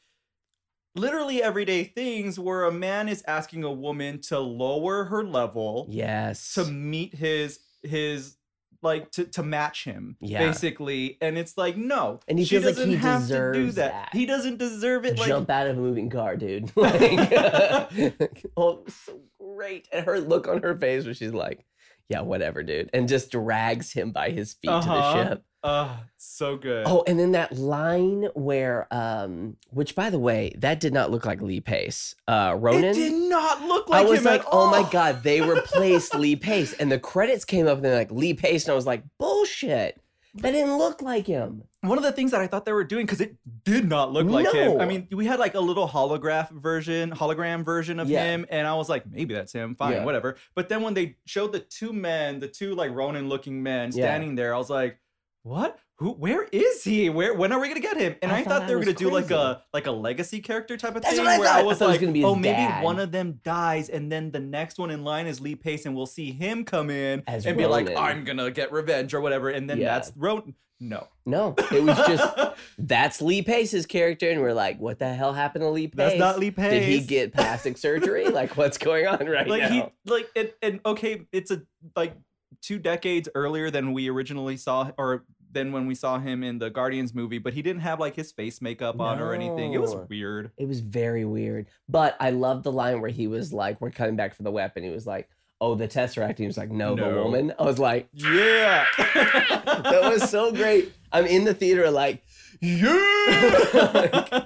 literally everyday things where a man is asking a woman to lower her level yes. to meet his his like to, to match him Yeah. basically and it's like no And he she feels like doesn't he have to do deserves that. that. he doesn't deserve it like Jump out of a moving car, dude. like, oh, so great. And her look on her face where she's like, yeah, whatever, dude. And just drags him by his feet to Uh-huh. the ship. uh so good Oh, and then that line where, um, which by the way, that did not look like Lee Pace. Uh, Ronan. it did not look like I was like, oh my god, they replaced Lee Pace, and the credits came up and they're like Lee Pace, and I was like, bullshit. That didn't look like him. one of the things that I thought they were doing because it did not look like him. I mean, we had like a little holograph version, hologram version of Yeah. him, and I was like, maybe that's him. Fine, Yeah. whatever. But then when they showed the two men, the two like Ronan-looking men Yeah. standing there, I was like, what? Who? Where is he? Where? When are we gonna get him? And I I, thought they were gonna do like a like a legacy character type of That's thing, what I where thought. I I was thought it was oh, maybe dad. one of them dies, and then the next one in line is Lee Pace, and we'll see him come in As and be like, I'm gonna get revenge or whatever, and then Yeah. that's Ronan. No. No, it was just that's Lee Pace's character, and we're like, what the hell happened to Lee Pace? That's not Lee pace Did he get plastic surgery? like, what's going on right like now? he like it and okay it's a like two decades earlier than we originally saw or than when we saw him in the guardians movie but he didn't have like his face makeup on or anything it was No. weird It was very weird. But I love the line where he was like, We're coming back for the weapon. He was like, Oh, the Tesseract. And he was like, No, the No. woman. I was like, yeah That was so great. I'm in the theater like, yeah.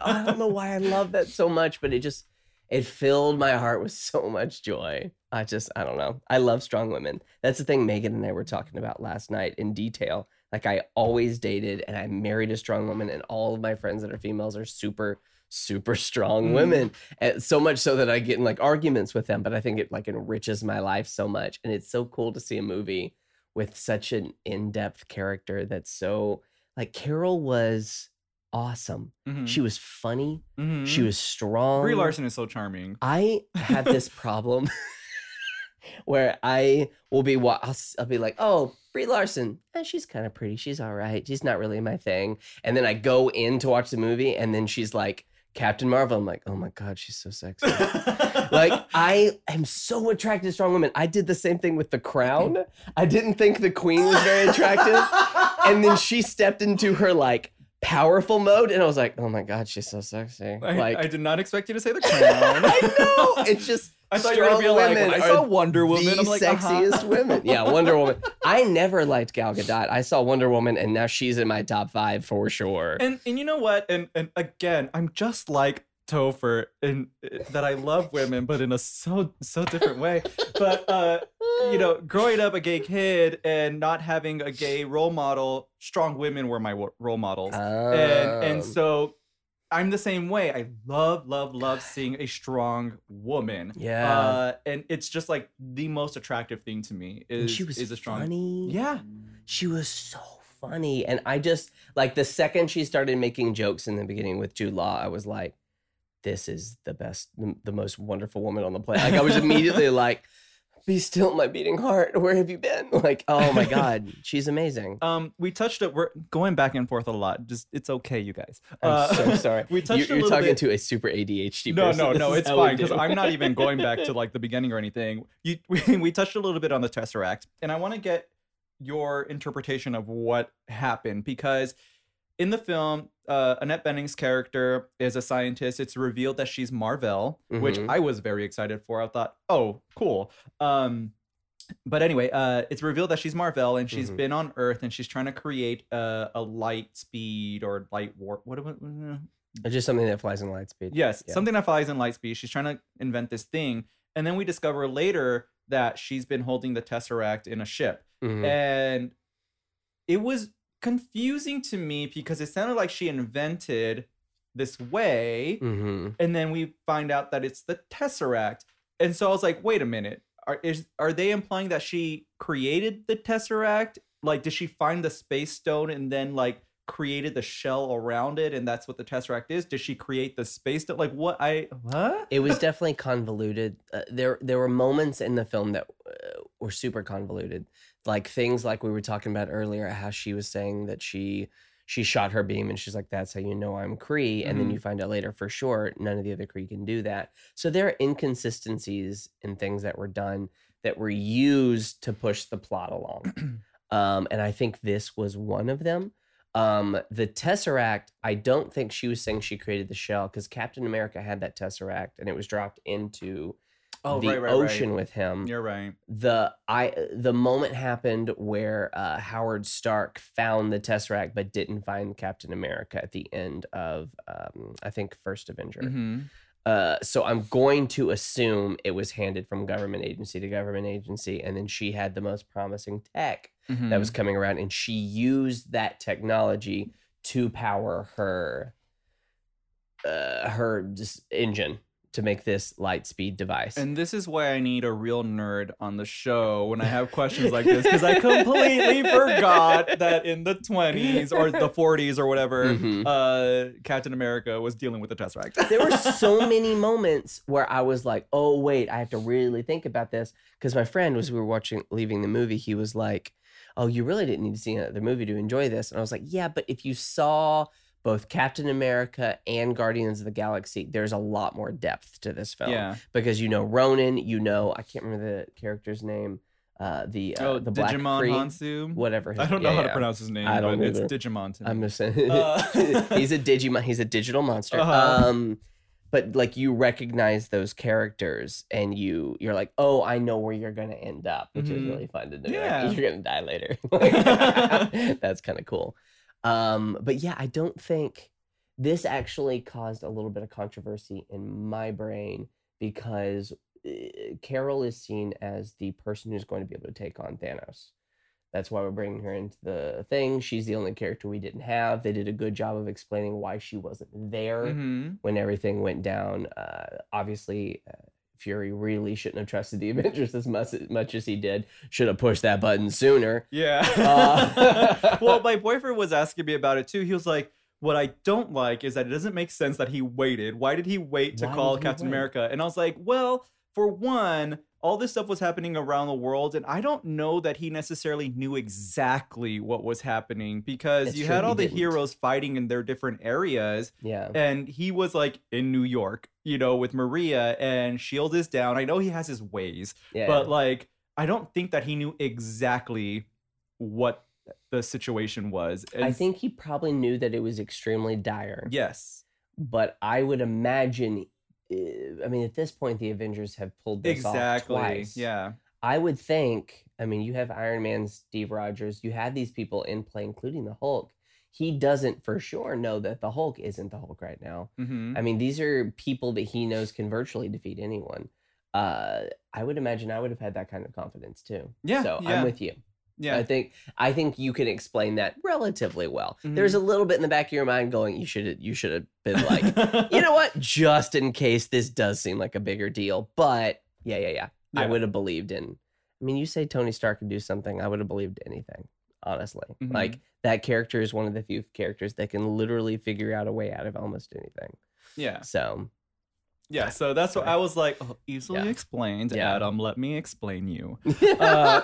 I don't know why I love that so much, but it just it filled my heart with so much joy. I just I don't know. I love strong women. That's the thing Megan and I were talking about last night in detail. Like I always dated and I married a strong woman, and all of my friends that are females are super super strong Mm. women and so much so that i get in like arguments with them but i think it like enriches my life so much and it's so cool to see a movie with such an in-depth character that's so like carol was awesome Mhm. she was funny Mhm. she was strong brie larson is so charming I have this problem where I will be wa- I'll, I'll be like, "Oh, Brie Larson, eh, she's kind of pretty. She's all right. She's not really my thing." And then I go in to watch the movie, and then she's like Captain Marvel. I'm like, "Oh my god, she's so sexy." like I am so attracted to strong women. I did the same thing with The Crown. I didn't think the Queen was very attractive, and then she stepped into her like powerful mode, and I was like, "Oh my god, she's so sexy." I, like I did not expect you to say the crown I know. It's just I thought you were gonna be like, I saw Wonder Woman, the I'm like, uh-huh. sexiest women. Yeah, Wonder Woman. I never liked Gal Gadot. I saw Wonder Woman, and now she's in my top five for sure. And and you know what? And and again, I'm just like Topher in that I love women, but in a so so different way. But uh, you know, growing up a gay kid and not having a gay role model, strong women were my role models, and and Um, so I'm the same way. I love love love seeing a strong woman. Yeah. uh, and it's just like the most attractive thing to me and is she was is a strong. funny. Yeah. she was so funny. And I just like the second she started making jokes in the beginning with Jude Law, I was like, this is the best, the, the most wonderful woman on the planet. Like I was immediately like, be still my beating heart. Where have you been? Like, oh my God, she's amazing. Um, we touched it. We're going back and forth a lot. Just it's okay, you guys. I'm Uh, so sorry. We touched you, a are little talking bit. to a super ADHD no, person. no, This no. is It's fine because. I'm not even going back to like the beginning or anything. You, we, we touched a little bit on the Tesseract, and I want to get your interpretation of what happened because in the film, uh, Annette Bening's character is a scientist. It's revealed that she's Marvel, which Mhm. I was very excited for. I thought, oh, cool. Um, but anyway, uh, it's revealed that she's Marvel and she's Mhm. been on Earth and she's trying to create a, a light speed or light warp. What about? It's just something that flies in light speed. Yes, Yeah. something that flies in light speed. She's trying to invent this thing, and then we discover later that she's been holding the tesseract in a ship, Mhm. and it was confusing to me because it sounded like she invented this way, Mhm. and then we find out that it's the tesseract, and so I was like, wait a minute, are is are they implying that she created the tesseract? Like, did she find the space stone and then like? created the shell around it and that's what the tesseract is did she create the space stone like what i what It was definitely convoluted. Uh, there, there were moments in the film that uh, were super convoluted, like things like we were talking about earlier, how she was saying that she she shot her beam, and she's like, "That's how you know I'm Kree," and then you find out later for sure none of the other Kree can do that. So there are inconsistencies in things that were done that were used to push the plot along, um, and I think this was one of them. Um, the Tesseract, I don't think she was saying she created the shell because Captain America had that Tesseract and it was dropped into oh the right right ocean right. with him. you're right The I the moment happened where uh, Howard Stark found the Tesseract but didn't find Captain America at the end of um, I think First Avenger. Mhm. Uh, so I'm going to assume it was handed from government agency to government agency, and then she had the most promising tech that was coming around and she used that technology to power her uh her engine to make this light speed device and this is why I need a real nerd on the show when I have questions like this because I completely forgot that in the 20s or the 40s or whatever, Mhm. uh, Captain America was dealing with the Tesseract. there were so many moments where I was like, "Oh wait, I have to really think about this." Because my friend, was we were watching, leaving the movie, he was like, "Oh, you really didn't need to see another movie to enjoy this." And I was like, "Yeah, but if you saw both Captain America and Guardians of the Galaxy, there's a lot more depth to this film." yeah. because you know Ronan, you know I can't remember the character's name, uh, the uh, oh, the Black Digimon Kree, Hounsou. whatever. I don't know yeah, how to pronounce his name, I don't but it's. Digimon. to me. I'm just saying Uh, he's a Digimon. He's a digital monster. Uh-huh. Um, but like you recognize those characters and you you're like, oh, I know where you're gonna end up, which is Mhm. really fun to do. Like, Yeah. you're gonna die later. That's kind of cool. Um, but yeah, I don't think this actually caused a little bit of controversy in my brain because uh, Carol is seen as the person who's going to be able to take on Thanos. That's why we're bringing her into the thing. She's the only character we didn't have. They did a good job of explaining why she wasn't there Mhm. when everything went down. Uh, obviously, uh, Fury really shouldn't have trusted the Avengers as much, much as he did. Should have pushed that button sooner. Yeah. Uh, well, my boyfriend was asking me about it too. He was like, "What I don't like is that it doesn't make sense that he waited. Why did he wait to Why call Captain wait? America?" And I was like, "Well, for one, all this stuff was happening around the world, and I don't know that he necessarily knew exactly what was happening because It's you had all the didn't. heroes fighting in their different areas, Yeah. and he was like in New York, you know, with Maria, and Shield is down. I know he has his ways, Yeah. but like I don't think that he knew exactly what the situation was. I think he probably knew that it was extremely dire. yes, But I would imagine, I mean, at this point, the Avengers have pulled this exactly. off twice. Yeah, I would think, I mean, you have Iron Man, Steve Rogers, you have these people in play, including the Hulk. He doesn't for sure know that the Hulk isn't the Hulk right now. hmm I mean, these are people that he knows can virtually defeat anyone. Uh, I would imagine I would have had that kind of confidence too. Yeah, So yeah. I'm with you. Yeah. I think I think you can explain that relatively well. There's a Mm-hmm. little bit in the back of your mind going, you should you should have been like, you know what? Just in case this does seem like a bigger deal. But yeah, yeah, yeah. I would have believed in. I mean, you say Tony Stark could do something, I would have believed anything. honestly. Mhm. Like that character is one of the few characters that can literally figure out a way out of almost anything. Yeah. So Yeah. So that's what I was like, oh, easily Yeah. explained. Yeah. Adam, let me explain you. Uh,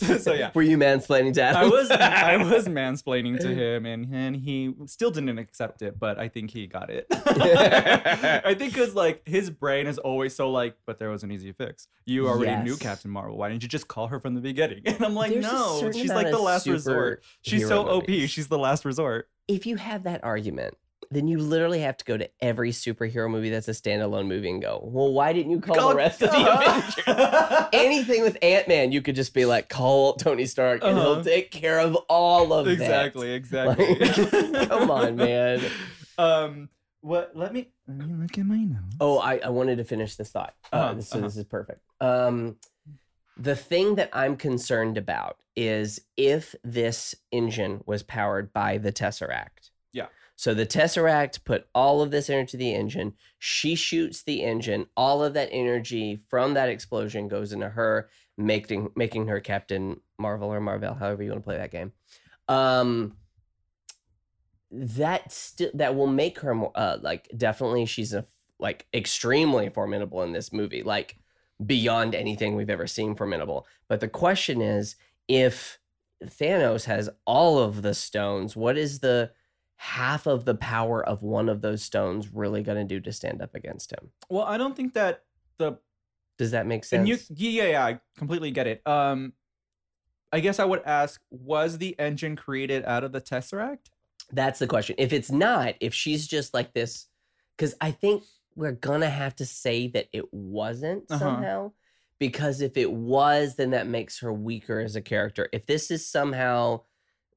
so- so, yeah. Were you mansplaining to Adam? I was I was mansplaining to him and, and he still didn't accept it, but I think he got it. I think because like his brain is always so like, but there was an easy fix. You already knew Captain Marvel. Why didn't you just call her from the beginning? And I'm like, There's no, she's like the last resort. She's so superhero OP. movies. She's the last resort. if you have that argument, then you literally have to go to every superhero movie that's a standalone movie and go, well, why didn't you call the rest of the Avengers? Anything with Ant Man, you could just be like, call Tony Stark and Uh-huh. he'll take care of all of exactly, that. exactly. Like, come on, man. Um, what? Let me let me look at my notes. Oh, I, I wanted to finish this thought. Uh, Uh-huh, this, so uh-huh. this is perfect. Um, the thing that I'm concerned about is if this engine was powered by the Tesseract. Yeah. So the Tesseract put all of this energy to the engine. She shoots the engine. All of that energy from that explosion goes into her, making making her Captain Marvel or Marvel, however you want to play that game. Um, that still that will make her more uh, like definitely she's a like extremely formidable in this movie, like beyond anything we've ever seen formidable. But the question is, if Thanos has all of the stones, what is the half of the power of one of those stones really going to do to stand up against him? Well, I don't think that the Does that make sense? and you yeah yeah I completely get it. Um, I guess I would ask: Was the engine created out of the Tesseract? That's the question. If it's not, if she's just like this, because I think we're gonna have to say that it wasn't Uh-huh. somehow. Because if it was, then that makes her weaker as a character. If this is somehow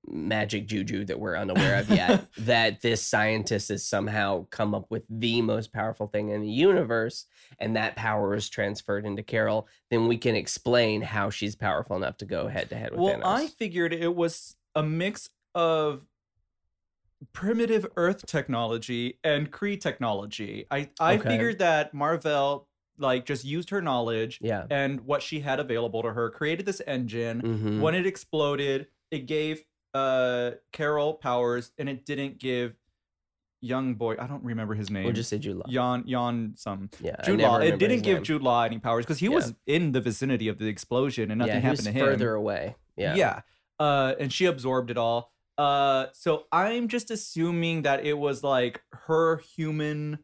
magic juju that we're unaware of yet, that this scientist has somehow come up with the most powerful thing in the universe, and that power is transferred into Carol, then we can explain how she's powerful enough to go head to head with Well, Thanos. I figured it was a mix of primitive Earth technology and Kree technology. I I Okay. figured that Marvel like just used her knowledge yeah. and what she had available to her, created this engine. Mhm. When it exploded, it gave uh Carol powers, and it didn't give young boy. I don't remember his name. We'll just say Jude Law. Jan Jan some Yeah, Jude Law. It didn't give name. Jude Law any powers because he Yeah. was in the vicinity of the explosion and nothing yeah, he happened was to him. further away. Yeah. Yeah. Uh, and she absorbed it all. Uh, so I'm just assuming that it was like her human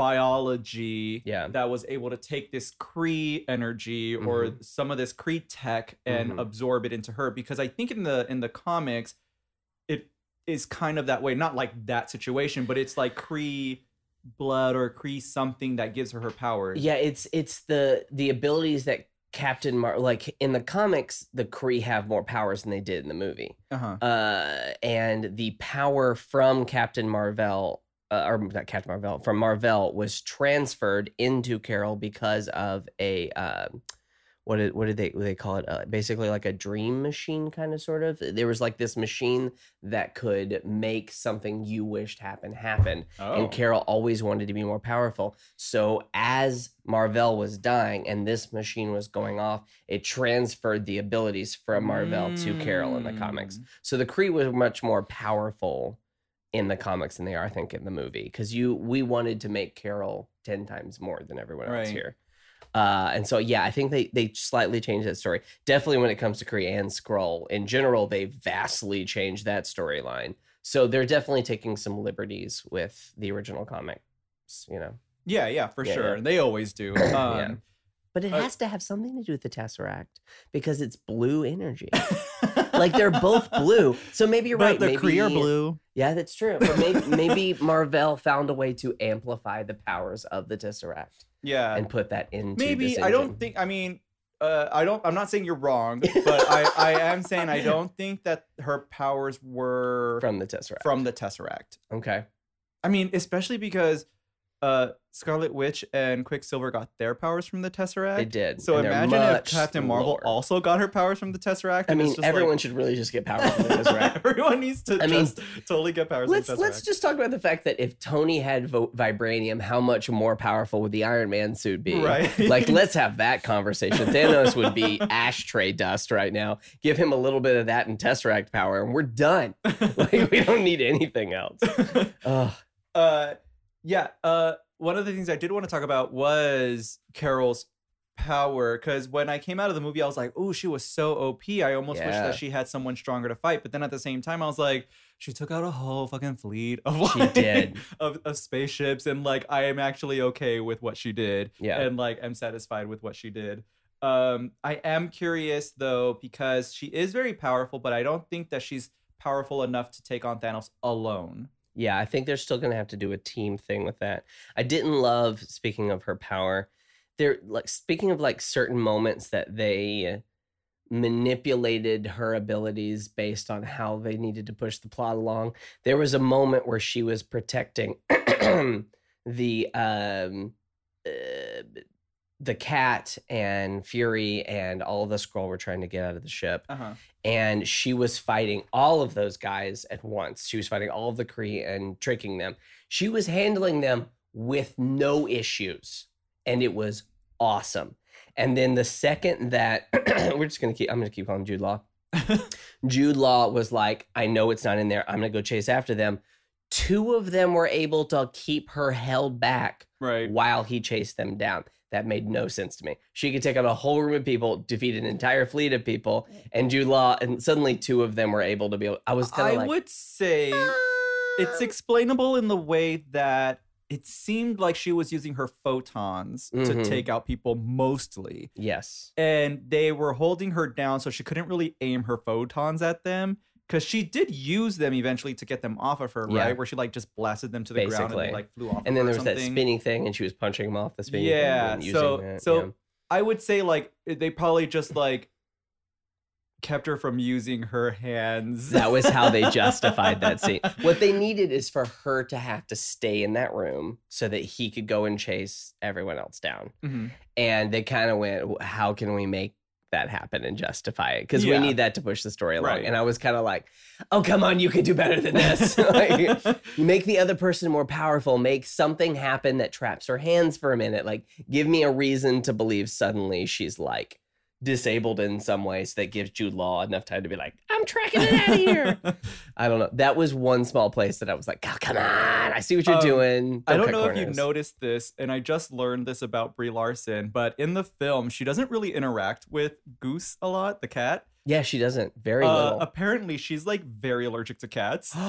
biology Yeah. that was able to take this Kree energy or Mhm. some of this Kree tech and Mhm. absorb it into her because I think in the in the comics it is kind of that way not like that situation but it's like Kree blood or Kree something that gives her her powers. Yeah, it's it's the the abilities that Captain Mar like in the comics, the Kree have more powers than they did in the movie. Uh-huh. Uh, and the power from Captain Marvel, uh, or not Captain Marvel, from Marvel was transferred into Carol because of a uh, what did what did they what they call it? Uh, basically, like a dream machine, kind of sort of. There was like this machine that could make something you wished happen happen. Oh. And Carol always wanted to be more powerful. So as Marvel was dying and this machine was going off, it transferred the abilities from Marvel to Carol in the comics. Mm. So the Kree was much more powerful in the comics than they are, I think, in the movie. Because you we wanted to make Carol ten times more than everyone else Right. here. Uh, and so yeah, I think they they slightly changed that story. Definitely when it comes to Kree and Skrull, in general, they vastly changed that storyline. So they're definitely taking some liberties with the original comics, you know. Yeah, yeah, for Yeah, sure. yeah. They always do. Um, Yeah. But it Uh, has to have something to do with the Tesseract because it's blue energy. like they're both blue. So maybe you're but right. the maybe, Kree are blue. Yeah, that's true. But maybe, maybe Marvel found a way to amplify the powers of the Tesseract Yeah, and put that into maybe I don't think. I mean, uh, I don't. I'm not saying you're wrong, but I, I am saying I don't think that her powers were from the Tesseract. from the Tesseract. okay. I mean, especially because uh, Scarlet Witch and Quicksilver got their powers from the Tesseract. They did. So and imagine if Captain Marvel lower. also got her powers from the Tesseract. I and it's mean, everyone like- should really just get powers from the Tesseract. Everyone needs to I mean, just totally get powers let's from the Tesseract. let's just talk about the fact that if Tony had vo- vibranium, how much more powerful would the Iron Man suit be? Right. Like, let's have that conversation. Thanos would be ashtray dust right now. Give him a little bit of that and Tesseract power, and we're done. Like, we don't need anything else. Ugh. uh yeah uh one of the things i did want to talk about was carol's power because when i came out of the movie i was like oh she was so op i almost wish that she had someone stronger to fight. But then at the same time i was like she took out a whole fucking fleet of She did. of, of spaceships and like i am actually okay with what she did Yeah. and like i'm satisfied with what she did. Um i am curious though because she is very powerful but i don't think that she's powerful enough to take on thanos alone Yeah, I think they're still going to have to do a team thing with that. I didn't love speaking of her power. They're like speaking of like certain moments that they manipulated her abilities based on how they needed to push the plot along. There was a moment where she was protecting the um uh, the cat and Fury and all of the Skrull were trying to get out of the ship uh-huh and she was fighting all of those guys at once. She was fighting all of the Kree and tricking them. She was handling them with no issues, and it was awesome. And then the second that we're just gonna keep, I'm gonna keep calling Jude Law. Jude Law was like, I know it's not in there. I'm gonna go chase after them. Two of them were able to keep her held back right while he chased them down. That made no sense to me. She could take out a whole room of people, defeat an entire fleet of people, and Jude Law, and suddenly two of them were able to be. I was kind I like, would say it's "Uh, explainable in the way that it seemed like she was using her photons to Mhm. take out people mostly. yes, And they were holding her down so she couldn't really aim her photons at them. Because she did use them eventually to get them off of her, Yeah. right? Where she like just blasted them to the ground and Basically. they like flew off. and then her there was that spinning thing, and she was punching them off the spinning Yeah, thing. so- using it, so- yeah. I would say like they probably just like kept her from using her hands. that was how they justified that scene. What they needed is for her to have to stay in that room so that he could go and chase everyone else down. Mhm. and they kind of went how can we make that happen and justify it because we need that to push the story along. Right. and i was kind of like oh come on you can do better than this. Like, make the other person more powerful make something happen that traps her hands for a minute like give me a reason to believe suddenly she's like disabled in some ways that gives jude law enough time to be like i'm tracking it out of here i don't know that was one small place that i was like oh come on i see what you're Um, doing I don't know if you noticed this, and I just learned this about Brie Larson, but in the film, she doesn't really interact with Goose a lot, the cat. yeah she doesn't very Uh, little apparently, she's like very allergic to cats.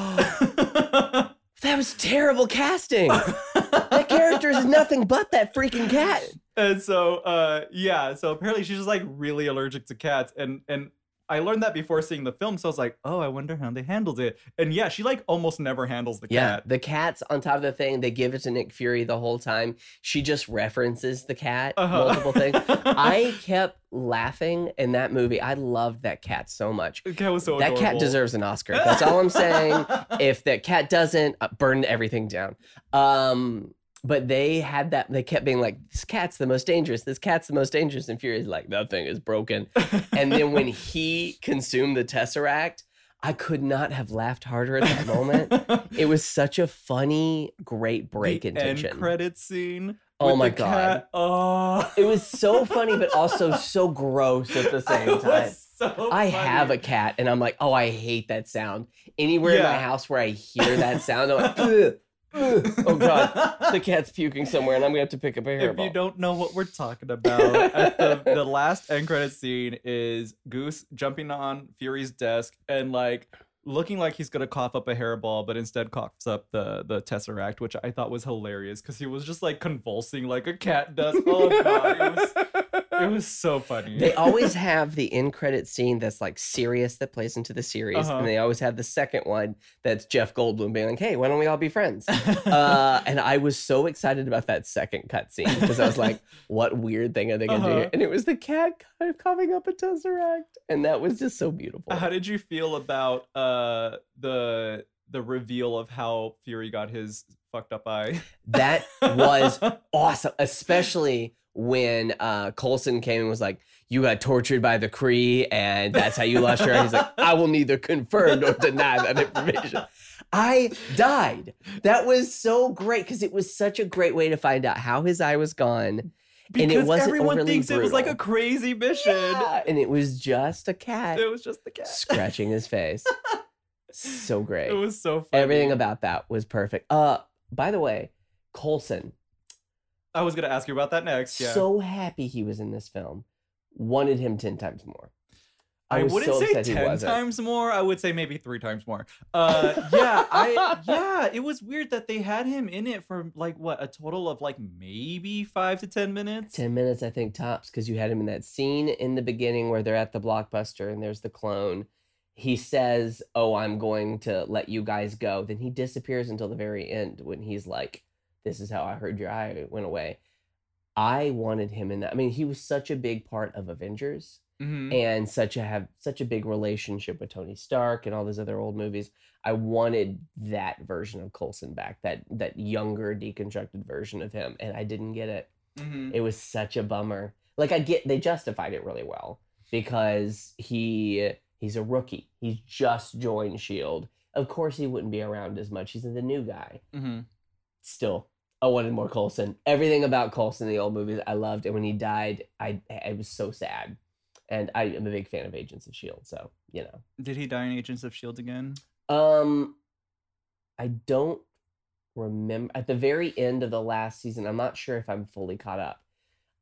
That was terrible casting. that character is nothing but that freaking cat. And so, uh, yeah, so apparently she's just like really allergic to cats, and and I learned that before seeing the film, so I was like, oh, I wonder how they handled it. And yeah, she like almost never handles the Yeah, cat. the cat's on top of the thing. They give it to Nick Fury the whole time. She just references the cat Uh-huh. multiple things. I kept laughing in that movie. I loved that cat so much. the cat was so that cat deserves an Oscar. That's all I'm saying. if that cat doesn't, uh, burn everything down. Um, but they had that. They kept being like, "This cat's the most dangerous. This cat's the most dangerous." And Fury's like, "That thing is broken." And then when he consumed the Tesseract, I could not have laughed harder at that moment. It was such a funny, great break the in tension. end credit scene. Oh my God. cat. Oh, It was so funny, but also so gross at the same time. so I have a cat, and I'm like, oh, I hate that sound. Anywhere in my house where I hear that sound, I'm like. oh god, the cat's puking somewhere, and I'm gonna have to pick up a hairball. if you don't know what we're talking about, at the, the last end credit scene is Goose jumping on Fury's desk and like looking like he's gonna cough up a hairball, but instead coughs up the the tesseract, which I thought was hilarious because he was just like convulsing like a cat does. Oh god, it was it was so funny. They always have the end credit scene that's like serious that plays into the series, Uh-huh. and they always have the second one that's Jeff Goldblum being like, "Hey, why don't we all be friends?" uh, and I was so excited about that second cutscene because I was like, "What weird thing are they gonna do?" Uh-huh. here? And it was the cat kind of coughing up a tesseract, and that was just so beautiful. How did you feel about uh the the reveal of how Fury got his fucked up eye. That was awesome, especially when uh Coulson came and was like, "You got tortured by the Kree, and that's how you lost your eye." He's like, "I will neither confirm nor deny that information." I died. That was so great because it was such a great way to find out how his eye was gone. because it wasn't everyone thinks it was like a crazy mission. Yeah, and it was just a cat It was just the cat. scratching his face. So great. It was so funny. Everything about that was perfect. Uh, by the way, Coulson, I was gonna ask you about that next. Yeah. so happy he was in this film. Wanted him ten times more. I, was wouldn't so say ten times more. I would say maybe three times more. Uh, yeah, I yeah. It was weird that they had him in it for like what a total of like maybe five to ten minutes. Ten minutes, I think tops, because you had him in that scene in the beginning where they're at the blockbuster and there's the clone. He says, "Oh, I'm going to let you guys go." Then he disappears until the very end when he's like, "This is how I heard your eye went away." I wanted him in that. I mean, he was such a big part of Avengers. Mhm. and such a have such a big relationship with Tony Stark and all those other old movies. I wanted that version of Coulson back, that that younger deconstructed version of him, and I didn't get it. Mhm. It was such a bummer. Like I get they justified it really well because he he's a rookie. He's just joined Shield. Of course he wouldn't be around as much. He's the new guy. Mhm. Still, I wanted more Coulson. Everything about Coulson in the old movies I loved, and when he died, I I was so sad. And I am a big fan of Agents of Shield, so you know. Did he die in Agents of Shield again? Um, I don't remember at the very end of the last season. I'm not sure if I'm fully caught up.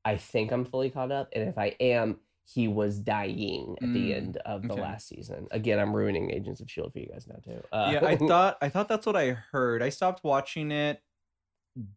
I think I'm fully caught up, and if I am, he was dying at the Mm, end of the okay. last season. Again, I'm ruining Agents of Shield for you guys now too. Uh, yeah, I thought I thought that's what I heard. I stopped watching it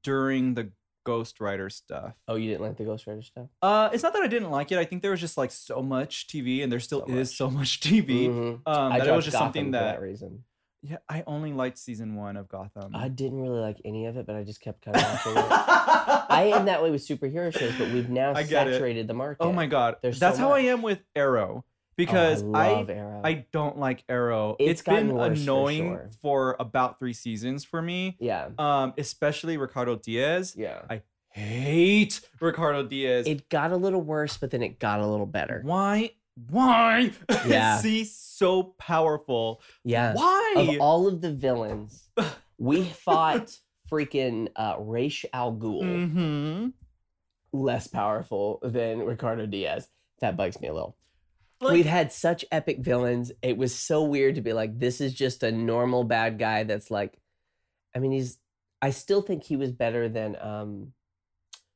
during the Ghost Rider stuff. oh, you didn't like the Ghost Rider stuff? Uh, it's not that I didn't like it. I think there was just like so much TV, and there still So is so much TV. Mhm. Um, I that it was just Gotham something that, that reason. yeah, I only liked season one of Gotham. I didn't really like any of it, but I just kept kind of watching it. I am that way with superhero shows, but we've now get it. saturated the market. oh my god, There's that's so how I am with Arrow Oh, because I I Arrow. I don't like Arrow. It's it's been worse for annoying sure. for about three seasons for me. yeah, Um, especially Ricardo Diaz. yeah. I hate Ricardo Diaz. It got a little worse, but then it got a little better. Why? Why? Yeah. Is he so powerful? Yeah. Why? Of all of the villains, we fought freaking uh, Ra's al Ghul, mm-hmm. less powerful than Ricardo Diaz. That bugs me a little. Like, We've had such epic villains. It was so weird to be like, this is just a normal bad guy that's like, I mean, he's, I still think he was better than, um,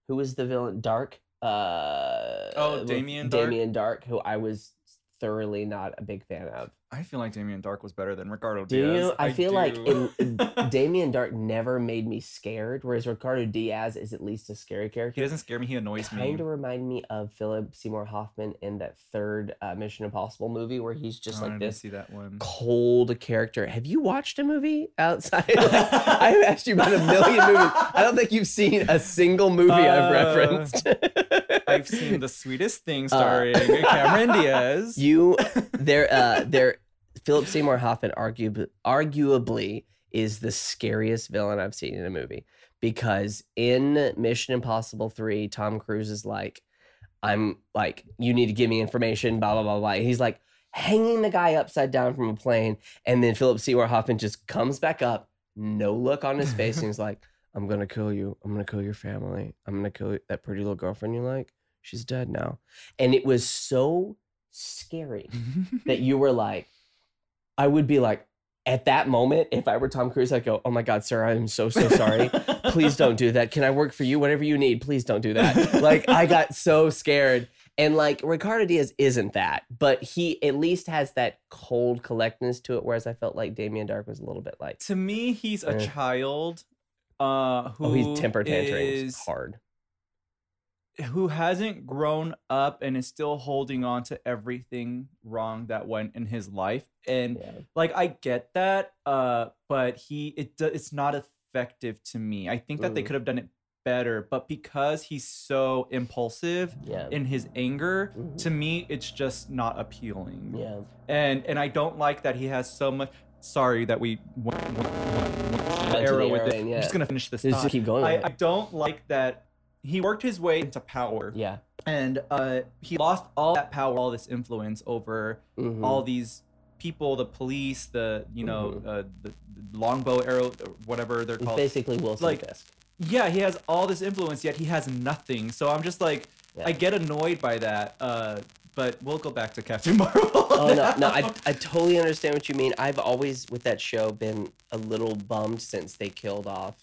who was the villain? Dark? Uh, Oh, Damien Darhk? Damien Darhk, who I was thoroughly not a big fan of. I feel like Damien Darhk was better than Ricardo Do Diaz. you? I feel like do. in, Damien Darhk never made me scared, whereas Ricardo Diaz is at least a scary character. he doesn't scare me. He annoys me. Kind of remind me of Philip Seymour Hoffman in that third uh, Mission Impossible movie where he's just Oh, like this see that one. cold character. Have you watched a movie outside? I've asked you about a million movies. I don't think you've seen a single movie I've Uh, referenced. I've seen the sweetest thing Uh, starring Cameron Diaz. You, there, uh, there. Philip Seymour Hoffman, arguably, arguably, is the scariest villain I've seen in a movie because in Mission Impossible Three, Tom Cruise is like, "I'm like, you need to give me information." Blah blah blah blah. And he's like hanging the guy upside down from a plane, and then Philip Seymour Hoffman just comes back up, no look on his face, and he's like, "I'm gonna kill you. I'm gonna kill your family. I'm gonna kill that pretty little girlfriend you like. She's dead now." And it was so scary that you were like, I would be like, at that moment, if I were Tom Cruise, I'd go, Oh my God, sir, I'm so, so sorry. Please don't do that. Can I work for you? Whatever you need, please don't do that. Like, I got so scared. And like, Ricardo Diaz isn't that, but he at least has that cold collectness to it. Whereas I felt like Damien Darhk was a little bit like, to me, he's a Eh. child. Uh, who Oh, he's temper tantrum is- hard. Who hasn't grown up and is still holding on to everything wrong that went in his life and Yeah. like i get that uh but he it it's not effective to me i think that they Mhm. could have done it better but because he's so impulsive Yeah. in his anger Mhm. to me it's just not appealing Yeah. and and i don't like that he has so much sorry that we went, went, went, went Went the to the arrow with it. lane, I'm just gonna finish this. Just keep going. I, I don't like that he worked his way into power, yeah. and uh, he lost all that power, all this influence over Mhm. all these people, the police, the you know, Mhm. uh, the, the longbow arrow, whatever they're called. basically Wilson like, Fisk. yeah, he has all this influence, yet he has nothing. So I'm just like, Yeah. I get annoyed by that. Uh, but we'll go back to Captain Marvel. Oh no, no. I, I totally understand what you mean. I've always with that show been a little bummed since they killed off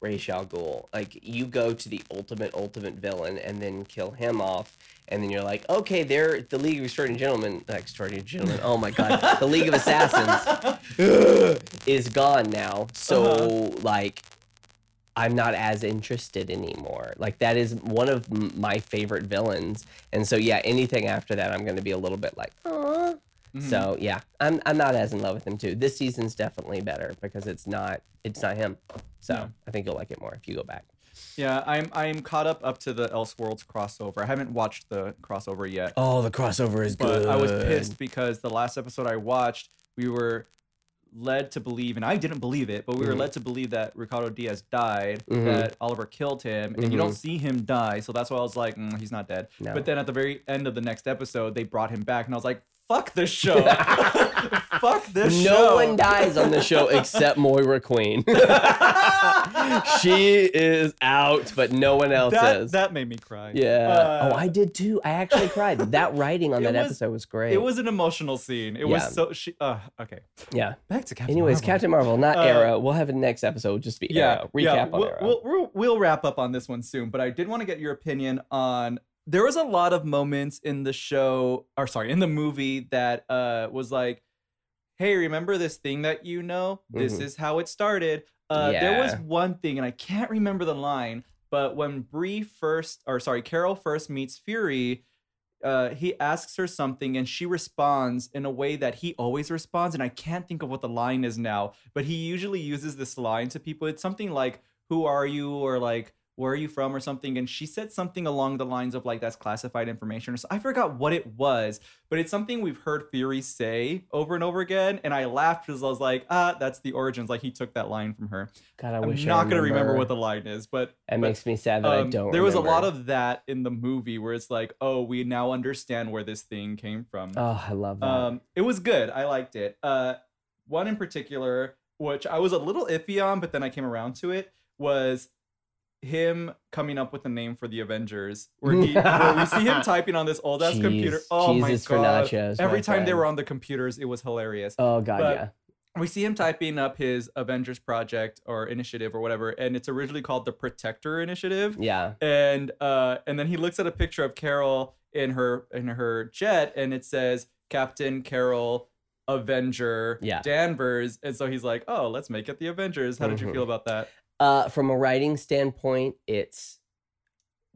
Ra's al Ghul. Like you go to the ultimate ultimate villain and then kill him off, and then you're like, okay, they're the League of Extraordinary Gentlemen. uh, Extraordinary Gentlemen. Oh my god, the League of Assassins is gone now. So Uh-huh. like. I'm not as interested anymore. Like that is one of m- my favorite villains, and so yeah, anything after that, I'm going to be a little bit like, oh, Mhm. so yeah, I'm I'm not as in love with him too. This season's definitely better because it's not it's not him. So Yeah. I think you'll like it more if you go back. yeah, I'm I'm caught up up to the Elseworlds crossover. I haven't watched the crossover yet, Oh, the crossover is but I was pissed because the last episode I watched, we were led to believe, and I didn't believe it, but we were Mhm. led to believe that Ricardo Diaz died, Mhm. that Oliver killed him, and you don't Mhm. see him die. So that's why I was like, mm, he's not dead. No. But then at the very end of the next episode, they brought him back, and I was like, fuck this show. fuck this no show. No one dies on the show except Moira Queen. she is out, but no one else that, is. that made me cry. yeah. Uh, oh, I did too. I actually cried. That writing on that was- episode was great. It was an emotional scene. It Yeah. was so she. Uh, okay, yeah. back to Captain. Anyways, Marvel. Captain Marvel, not Uh, Arrow. We'll have a next episode. Just be yeah, Arrow. Recap yeah. on we'll, Arrow. We'll, we'll, we'll wrap up on this one soon, but I did want to get your opinion on. There was a lot of moments in the show, or sorry, in the movie that uh was like, "Hey, remember this thing that you know? This Mhm. is how it started." Uh, There was one thing, and I can't remember the line, but when Brie first, or sorry, Carol first meets Fury, uh, he asks her something and she responds in a way that he always responds. And I can't think of what the line is now, but he usually uses this line to people. It's something like, Who are you? or like, Where are you from? or something. And she said something along the lines of like, That's classified information. Or so I forgot what it was, but it's something we've heard Fury say over and over again. And I laughed because I was like, Ah, that's the origins. Like he took that line from her. God, I wish I'm wish I not going to remember what the line is, but. It makes me sad that I um, don't. there was a lot of that in the movie where it's like, oh, we now understand where this thing came from. Oh, I love that. um, it was good. I liked it. Uh, one in particular, which I was a little iffy on, but then I came around to it, was him coming up with a name for the Avengers, where he where we see him typing on this old ass computer. Oh my cheeses god! nachos, Every my time they were on the computers, it was hilarious oh God, but- yeah. we see him typing up his Avengers project or initiative or whatever, and it's originally called the Protector Initiative. Yeah. And uh, and then he looks at a picture of Carol in her in her jet, and it says Captain Carol Avenger Yeah. Danvers, and so he's like, oh, let's make it the Avengers. How did you Mhm. feel about that? Uh, from a writing standpoint, it's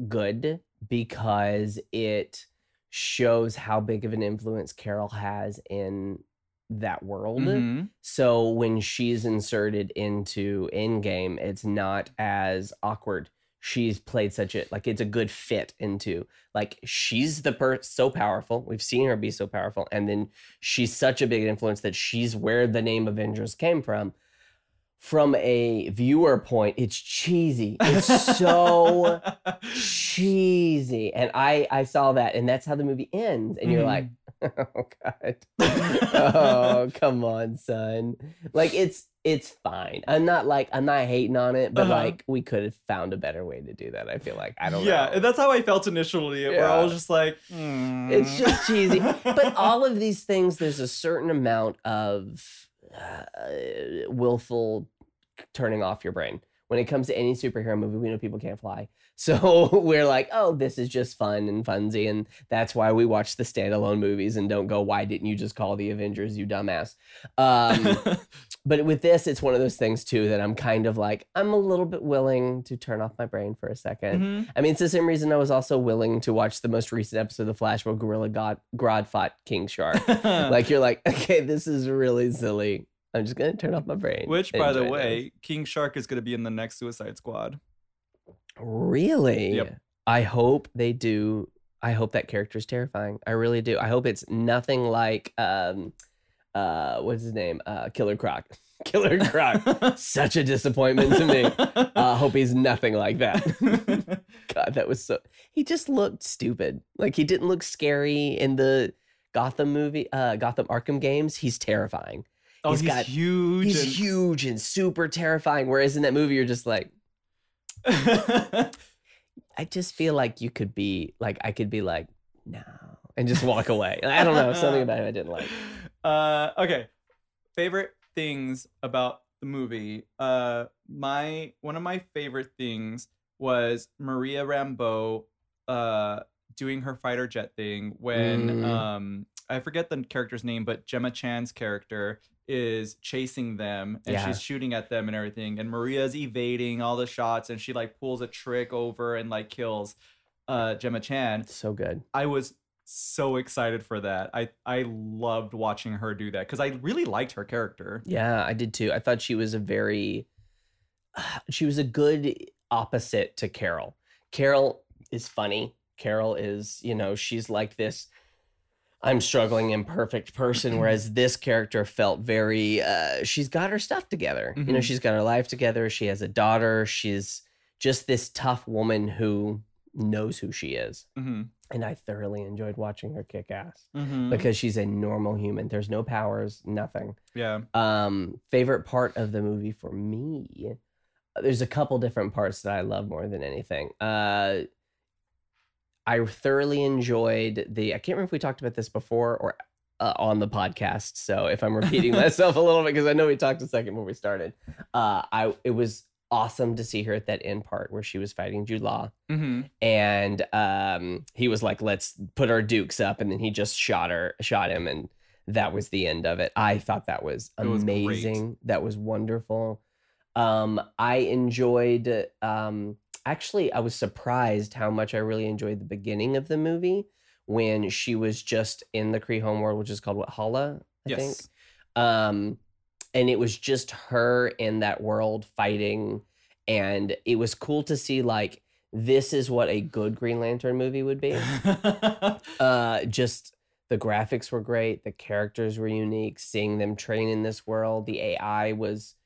good because it shows how big of an influence Carol has in that world. Mhm. So when she's inserted into Endgame, it's not as awkward. She's played such a like it's a good fit into like she's the per so powerful. We've seen her be so powerful, and then she's such a big influence that she's where the name Avengers came from. From a viewer point, it's cheesy. It's so cheesy, and I I saw that, and that's how the movie ends, and you're like, oh god, oh come on, son. Like it's it's fine. I'm not like I'm not hating on it, but Uh-huh. like we could have found a better way to do that. I feel like I don't yeah, know. and that's how I felt initially, where I Yeah. was just like, It's "Mm." just cheesy. But all of these things, there's a certain amount of uh, willful turning off your brain. When it comes to any superhero movie, we know people can't fly. So we're like, oh, this is just fun and funsy. And that's why we watch the standalone movies and don't go, why didn't you just call the Avengers, you dumbass? Um, but with this, it's one of those things too that I'm kind of like, I'm a little bit willing to turn off my brain for a 2nd Mhm. I mean, it's the same reason I was also willing to watch the most recent episode of The Flash where Gorilla God, Grodd fought King Shark. like, you're like, okay, this is really silly. I'm just going to turn off my brain. Which, by the way, King Shark is going to be in the next Suicide Squad. Really? Yep. I hope they do. I hope that character is terrifying. I really do. I hope it's nothing like um, uh, what's his name? Uh, Killer Croc. Killer Croc. Such a disappointment to me. Uh, hope he's nothing like that. God, that was so. He just looked stupid. Like he didn't look scary in the Gotham movie, uh, Gotham Arkham games. He's terrifying. oh, he's he's, got- huge. He's and- huge and super terrifying. Whereas in that movie, you're just like, I just feel like you could be like, I could be like, no, and just walk away. I don't know. Something about him I didn't like. Uh, okay. Favorite things about the movie. Uh, my one of my favorite things was Maria Rambeau, uh, doing her fighter jet thing when Mm. um I forget the character's name, but Gemma Chan's character is chasing them and Yeah. she's shooting at them and everything, and Maria's evading all the shots and she like pulls a trick over and like kills uh Gemma Chan. So good. I was so excited for that. I I loved watching her do that because I really liked her character. Yeah, I did too. I thought she was a very, she was a good opposite to Carol. Carol is funny. Carol is, you know, she's like this. I'm struggling imperfect person, whereas this character felt very. Uh, she's got her stuff together. You know, Mhm. she's got her life together. She has a daughter. She's just this tough woman who knows who she is, Mm-hmm. and I thoroughly enjoyed watching her kick ass Mm-hmm. because she's a normal human. There's no powers, nothing. yeah. Um, favorite part of the movie for me, there's a couple different parts that I love more than anything. Uh, I thoroughly enjoyed the. I can't remember if we talked about this before or uh, on the podcast. So if I'm repeating myself a little bit because I know we talked a second when we started, uh, I it was awesome to see her at that end part where she was fighting Jude Law Mm-hmm. and um, he was like, "Let's put our dukes up," and then he just shot her, shot him, and that was the end of it. I thought that was It was amazing. that was wonderful. Um, I enjoyed. Um, actually, I was surprised how much I really enjoyed the beginning of the movie when she was just in the Kree homeworld, which is called what Hala, I think? Um and it was just her in that world fighting and it was cool to see like this is what a good green lantern movie would be. Uh just the graphics were great the characters were unique seeing them train in this world the ai was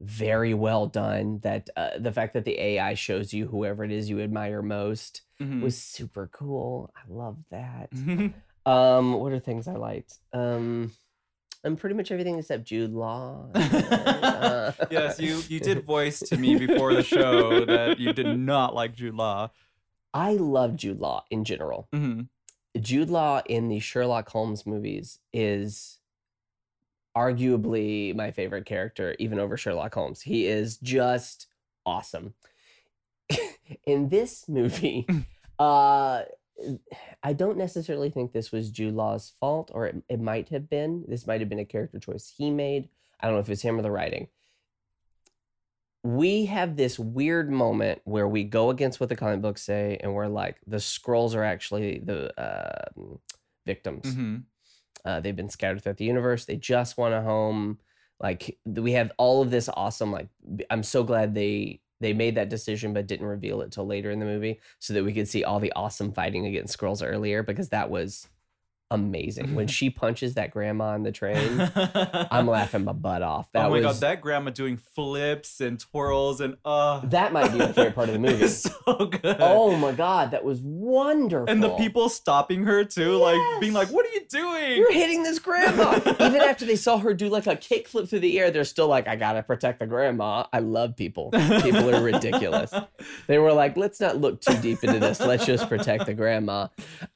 very well done that uh, the fact that the ai shows you whoever it is you admire most Mhm. was super cool i love that Mhm. um, what are things I liked? Um, and pretty much everything except Jude Law. Uh, yes, you you did voice to me before the show that you did not like Jude Law. I love Jude Law in general. Mm-hmm. Jude Law in the Sherlock Holmes movies is arguably my favorite character, even over Sherlock Holmes. He is just awesome. in this movie, uh, I don't necessarily think this was Jude Law's fault, or it, it might have been. This might have been a character choice he made. I don't know if it's him or the writing. We have this weird moment where we go against what the comic books say, and we're like, the Skrulls are actually the uh, victims. Mm-hmm. Uh, they've been scattered throughout the universe. They just want a home. Like we have all of this awesome. Like I'm so glad they they made that decision, but didn't reveal it till later in the movie, so that we could see all the awesome fighting against Skrulls earlier because that was amazing. when she punches that grandma on the train, I'm laughing my butt off. That oh my was god, that grandma doing flips and twirls and uh that might be my favorite part of the movie. So good. oh my god, that was wonderful. and the people stopping her too, like being like, "What are you doing?" You're hitting this grandma. Even after they saw her do like a kickflip through the air, they're still like, I gotta protect the grandma. I love people. People are ridiculous. They were like, let's not look too deep into this. Let's just protect the grandma.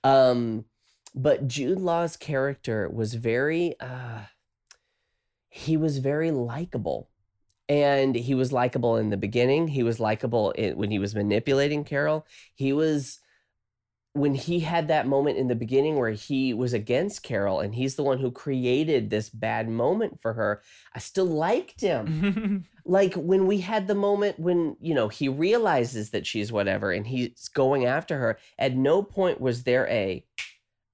Um, but Jude Law's character was very uh he was very likable. And he was likable in the beginning. He was likable in, when he was manipulating Carol. He was when he had that moment in the beginning where he was against Carol and he's the one who created this bad moment for her, I still liked him. like when we had the moment when, you know, he realizes that she's whatever and he's going after her, at no point was there a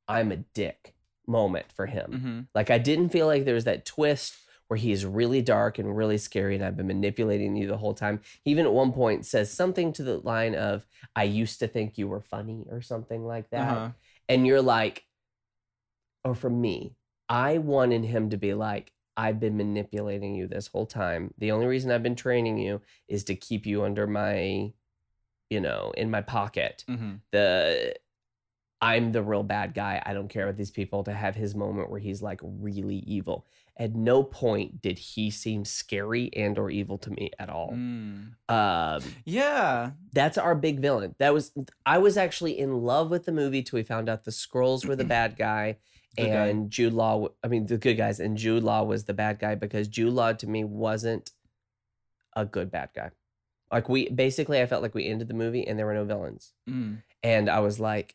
I'm a dick moment for him. Mhm. Like I didn't feel like there was that twist where he's really dark and really scary and I've been manipulating you the whole time. He even at one point says something to the line of I used to think you were funny or something like that. Uh-huh. And you're like or for me, I wanted him to be like, I've been manipulating you this whole time. The only reason I've been training you is to keep you under my, you know, in my pocket. Mm-hmm. The I'm the real bad guy. I don't care about these people to have his moment where he's like really evil. At no point did he seem scary and or evil to me at all. Mm. Um, Yeah. that's our big villain. That was I was actually in love with the movie till we found out the Skrulls were the bad guy Good guy. and Jude Law. I mean, the good guys and Jude Law was the bad guy because Jude Law to me wasn't a good bad guy. Like we basically, I felt like we ended the movie and there were no villains, Mm. and I was like,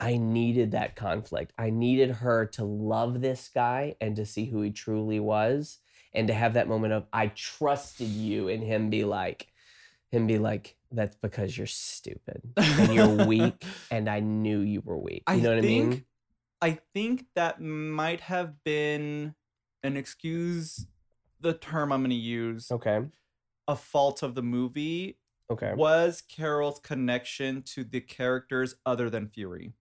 I needed that conflict. I needed her to love this guy and to see who he truly was, and to have that moment of I trusted you, and him be like, him be like, that's because you're stupid and you're weak, and I knew you were weak. You know what I mean? I think that might have been an excuse the term I'm going to use Okay. a fault of the movie Okay. was Carol's connection to the characters other than Fury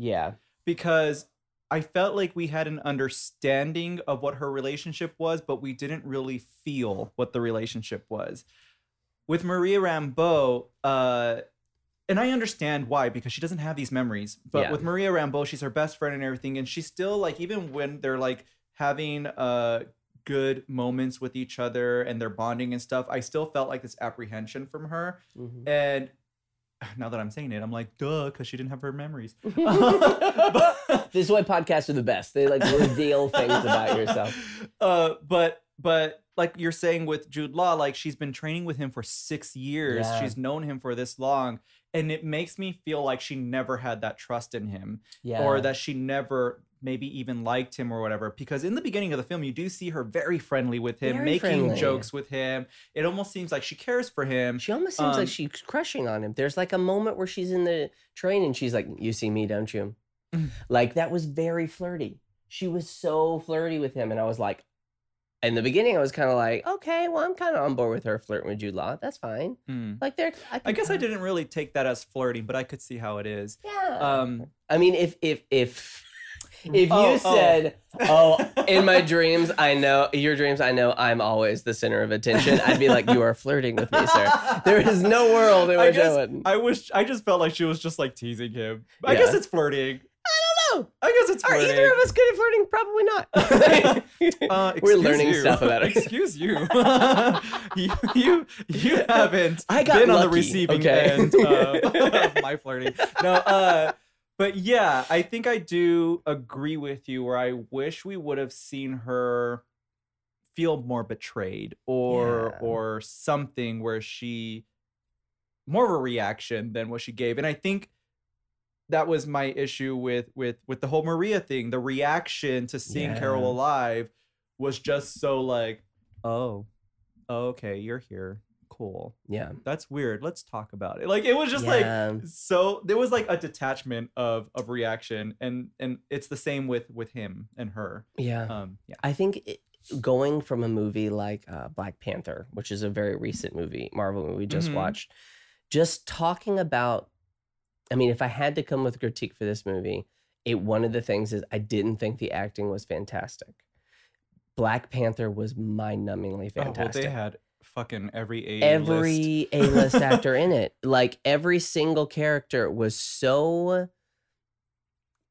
Yeah. because I felt like we had an understanding of what her relationship was, but we didn't really feel what the relationship was. With Maria Rambeau, uh, and I understand why because she doesn't have these memories. But Yeah. with Maria Rambeau, she's her best friend and everything, and she's still like even when they're like having uh good moments with each other and they're bonding and stuff, I still felt like this apprehension from her. Mhm. And now that I'm saying it, I'm like, duh, because she didn't have her memories. this is why podcasts are the best. They like reveal things about yourself. Uh, but but like you're saying with Jude Law, like she's been training with him for six years. Yeah. She's known him for this long, and it makes me feel like she never had that trust in him, Yeah. or that she never maybe even liked him or whatever. Because in the beginning of the film, you do see her very friendly with him, Very making friendly. jokes with him. It almost seems like she cares for him. She almost seems Um, like she's crushing on him. There's like a moment where she's in the train and she's like, "You see me, don't you?" Mm. like that was very flirty. She was so flirty with him, and I was like, in the beginning, I was kind of like, "Okay, well, I'm kind of on board with her flirting with Jude Law. That's fine." Hmm. Like, they're. I guess I kinda- didn't really take that as flirting, but I could see how it is. Yeah. Um, I mean, if if if if you Oh, oh. said, "Oh, in my dreams, I know your dreams, I know I'm always the center of attention," I'd be like, "You are flirting with me, sir." There is no world in I which I, guess wouldn't. I wish I just felt like she was just like teasing him. I Yeah. guess it's flirting. I don't know. I guess it's Are either of us good at flirting? Probably not. Uh, We're learning you. stuff about it. Excuse you. you, you, you haven't I got been on the lucky, receiving okay? end of my flirting. No, uh, but yeah, I think I do agree with you. Where I wish we would have seen her feel more betrayed, or Yeah. or something where she more of a reaction than what she gave, and I think that was my issue with with with the whole Maria thing. The reaction to seeing Carol alive was just so like, oh, okay, you're here, cool. yeah. That's weird. Let's talk about it. Like it was just like so. There was like a detachment of of reaction, and and it's the same with with him and her. Yeah. Um, yeah. I think it, going from a movie like uh, Black Panther, which is a very recent movie, Marvel movie we just Mhm. watched, just talking about. I mean, if I had to come with a critique for this movie, it one of the things is I didn't think the acting was fantastic. Black Panther was mind-numbingly Oh, well, fantastic. they had fucking every A list. every A-list actor in it. Like every single character was so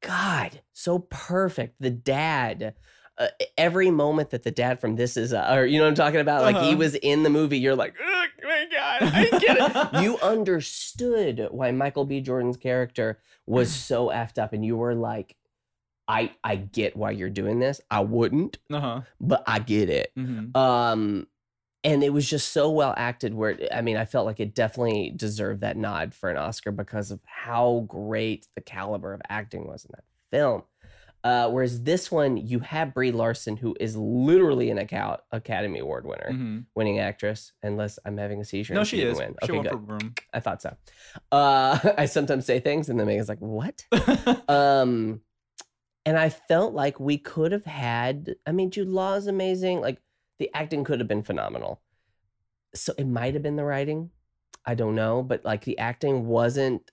God, so perfect. The dad, uh, every moment that the dad from This Is, uh, or you know what I'm talking about, like he Uh-huh. was in the movie. You're like, oh my God, I get it. you understood why Michael B. Jordan's character was so effed up, and you were like, I I get why you're doing this. I wouldn't, Uh huh. but I get it hmm um and it was just so well acted where i mean i felt like it definitely deserved that nod for an oscar because of how great the caliber of acting was in that film. Uh, whereas this one you have brie larson who is literally an Acal- academy award winner hmm winning actress unless i'm having a seizure No, she is. win. She okay went good. I thought so. Uh, i sometimes say things and then megan's like what? Um and i felt like we could have had i mean jude law is amazing. Like the acting could have been phenomenal so it might have been the writing i don't know but like the acting wasn't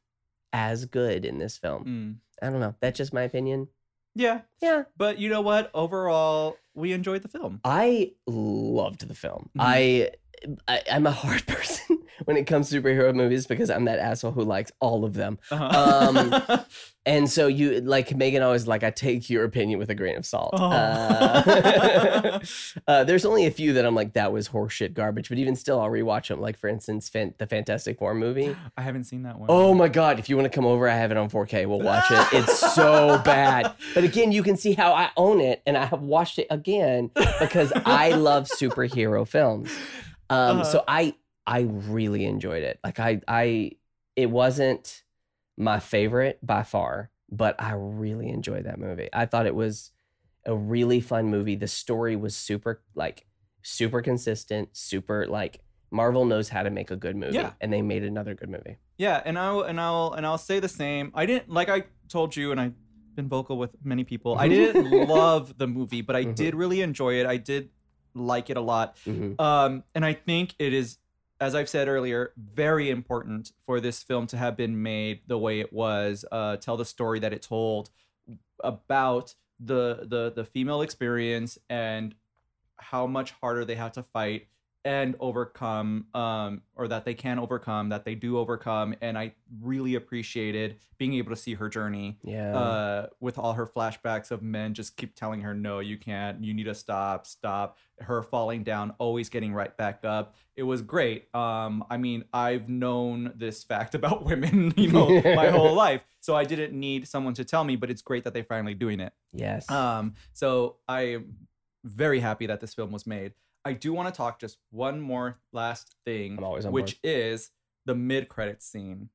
as good in this film Mm. i don't know that's just my opinion Yeah, Yeah. but you know what? Overall, we enjoyed the film. I loved the film. Mhm. I, I I'm a hard person when it comes to superhero movies because I'm that asshole who likes all of them. Uh-huh. And so you like Megan always like I take your opinion with a grain of salt. Oh. Uh, uh, there's only a few that I'm like that was horseshit garbage, but even still I'll rewatch them. Like for instance, fan- the Fantastic Four movie. I haven't seen that one. Oh my god! If you want to come over, I have it on 4K. We'll watch it. It's so bad. But again, you can see how I own it, and I have watched it again because I love superhero films. Um, So I I really enjoyed it. Like I I it wasn't my favorite by far, but I really enjoyed that movie. I thought it was a really fun movie. The story was super like super consistent, super like Marvel knows how to make a good movie, Yeah. and they made another good movie. Yeah, and I'll and I'll and I'll say the same. I didn't like I told you, and I've been vocal with many people. I didn't love the movie, but I Mhm. did really enjoy it. I did like it a lot. Mhm. Um, and I think it is, as I've said earlier, very important for this film to have been made the way it was. Uh, tell the story that it told about the the the female experience and how much harder they have to fight and overcome um or that they can overcome that they do overcome and i really appreciated being able to see her journey Yeah. uh, with all her flashbacks of men just keep telling her, no, you can't, you need to stop, stop. Her falling down, always getting right back up. It was great. Um, I mean, I've known this fact about women, you know, my whole life. So I didn't need someone to tell me, but it's great that they're finally doing it. yes. Um, so I am very happy that this film was made. I do want to talk just one more last thing, I'm always on which is the mid credit scene.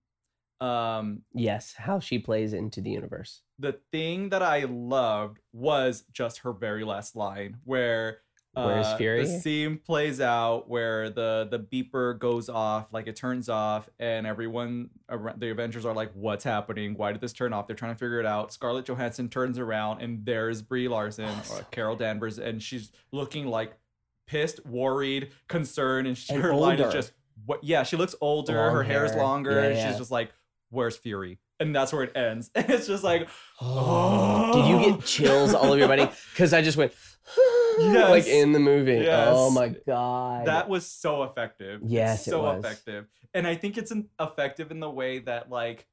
Um, yes. How she plays into the universe. the thing that I loved was just her very last line, where Where's uh, Fury? The scene plays out where the the beeper goes off, like it turns off, and everyone, the Avengers are like, "What's happening? Why did this turn off?" They're trying to figure it out. Scarlett Johansson turns around, and there's Brie Larson Oh, or Carol Danvers, and she's looking like pissed, worried, concerned, and, she, And her line is just what? Yeah, she looks older. Long her hair's hair. Is longer, Yeah, and yeah. she's just like, "Where's Fury?" And that's where it ends. And it's just like, oh. Did you get chills all over your body? Because I just went like in the movie. Oh my god. that was so effective. It's Yes, it so was. effective. And I think it's an effective in the way that like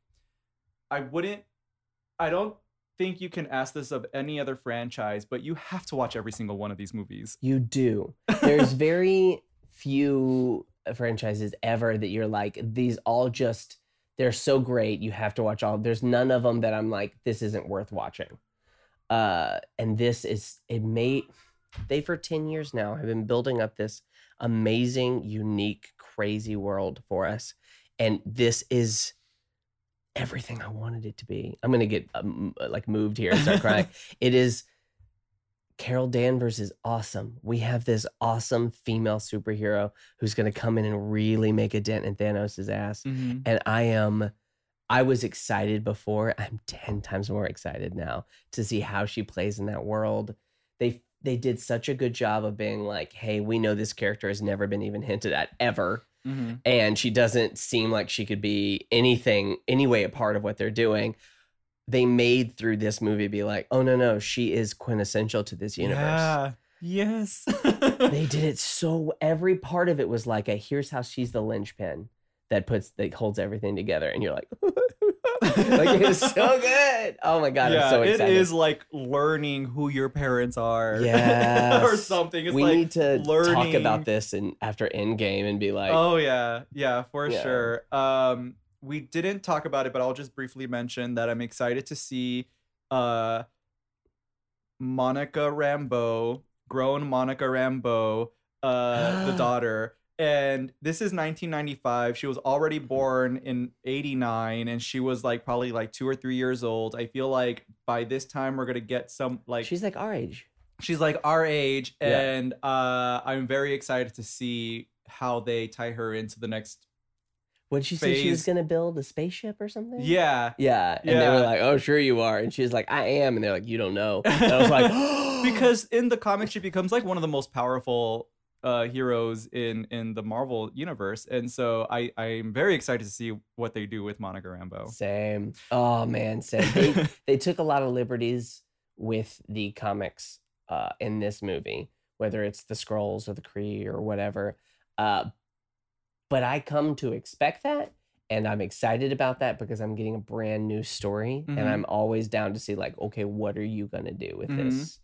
I wouldn't I don't think you can ask this of any other franchise, but you have to watch every single one of these movies. you do. There's very few franchises ever that you're like these all just they're so great you have to watch all there's none of them that i'm like this isn't worth watching uh and this is it may, they for 10 years now have been building up this amazing unique crazy world for us and this is everything i wanted it to be i'm gonna get um, like moved here and start crying it is Carol Danvers is awesome. We have this awesome female superhero who's going to come in and really make a dent in Thanos' ass. And I am, I was excited before. I'm 10 times more excited now to see how she plays in that world. They, they did such a good job of being like, hey, we know this character has never been even hinted at ever. Mm-hmm. And she doesn't seem like she could be anything, anyway, a part of what they're doing. They made through this movie be like, oh, no, no, she is quintessential to this universe Yeah. Yes. they did it so every part of it was like a here's how she's the linchpin that puts that holds everything together and you're like like it's so good oh my god yeah, i'm so excited is like learning who your parents are. Yeah. or something. It's we like need to talk about this and after Endgame and be like oh yeah, yeah, for Yeah. sure. Um, we didn't talk about it, but I'll just briefly mention that I'm excited to see uh Monica Rambeau, grown Monica Rambeau, uh, the daughter. And this is 1995. She was already born in 89, and she was like probably like two or three years old. I feel like by this time we're gonna get some like she's like our age she's like our age Yeah. and uh i'm very excited to see how they tie her into the next what did she say she was Phase. gonna build a spaceship or something yeah yeah and they were like oh sure you are and she was like i am and they're like you don't know and i was like because in the comics she becomes like one of the most powerful uh heroes in in the marvel universe and so i i'm very excited to see what they do with monica rambeau Same. Oh man, same. They they took a lot of liberties with the comics uh, in this movie, whether it's the Skrulls or the Kree or whatever. Uh, but I come to expect that, and I'm excited about that because I'm getting a brand new story, Mhm. and I'm always down to see like, okay, what are you gonna do with Mhm. this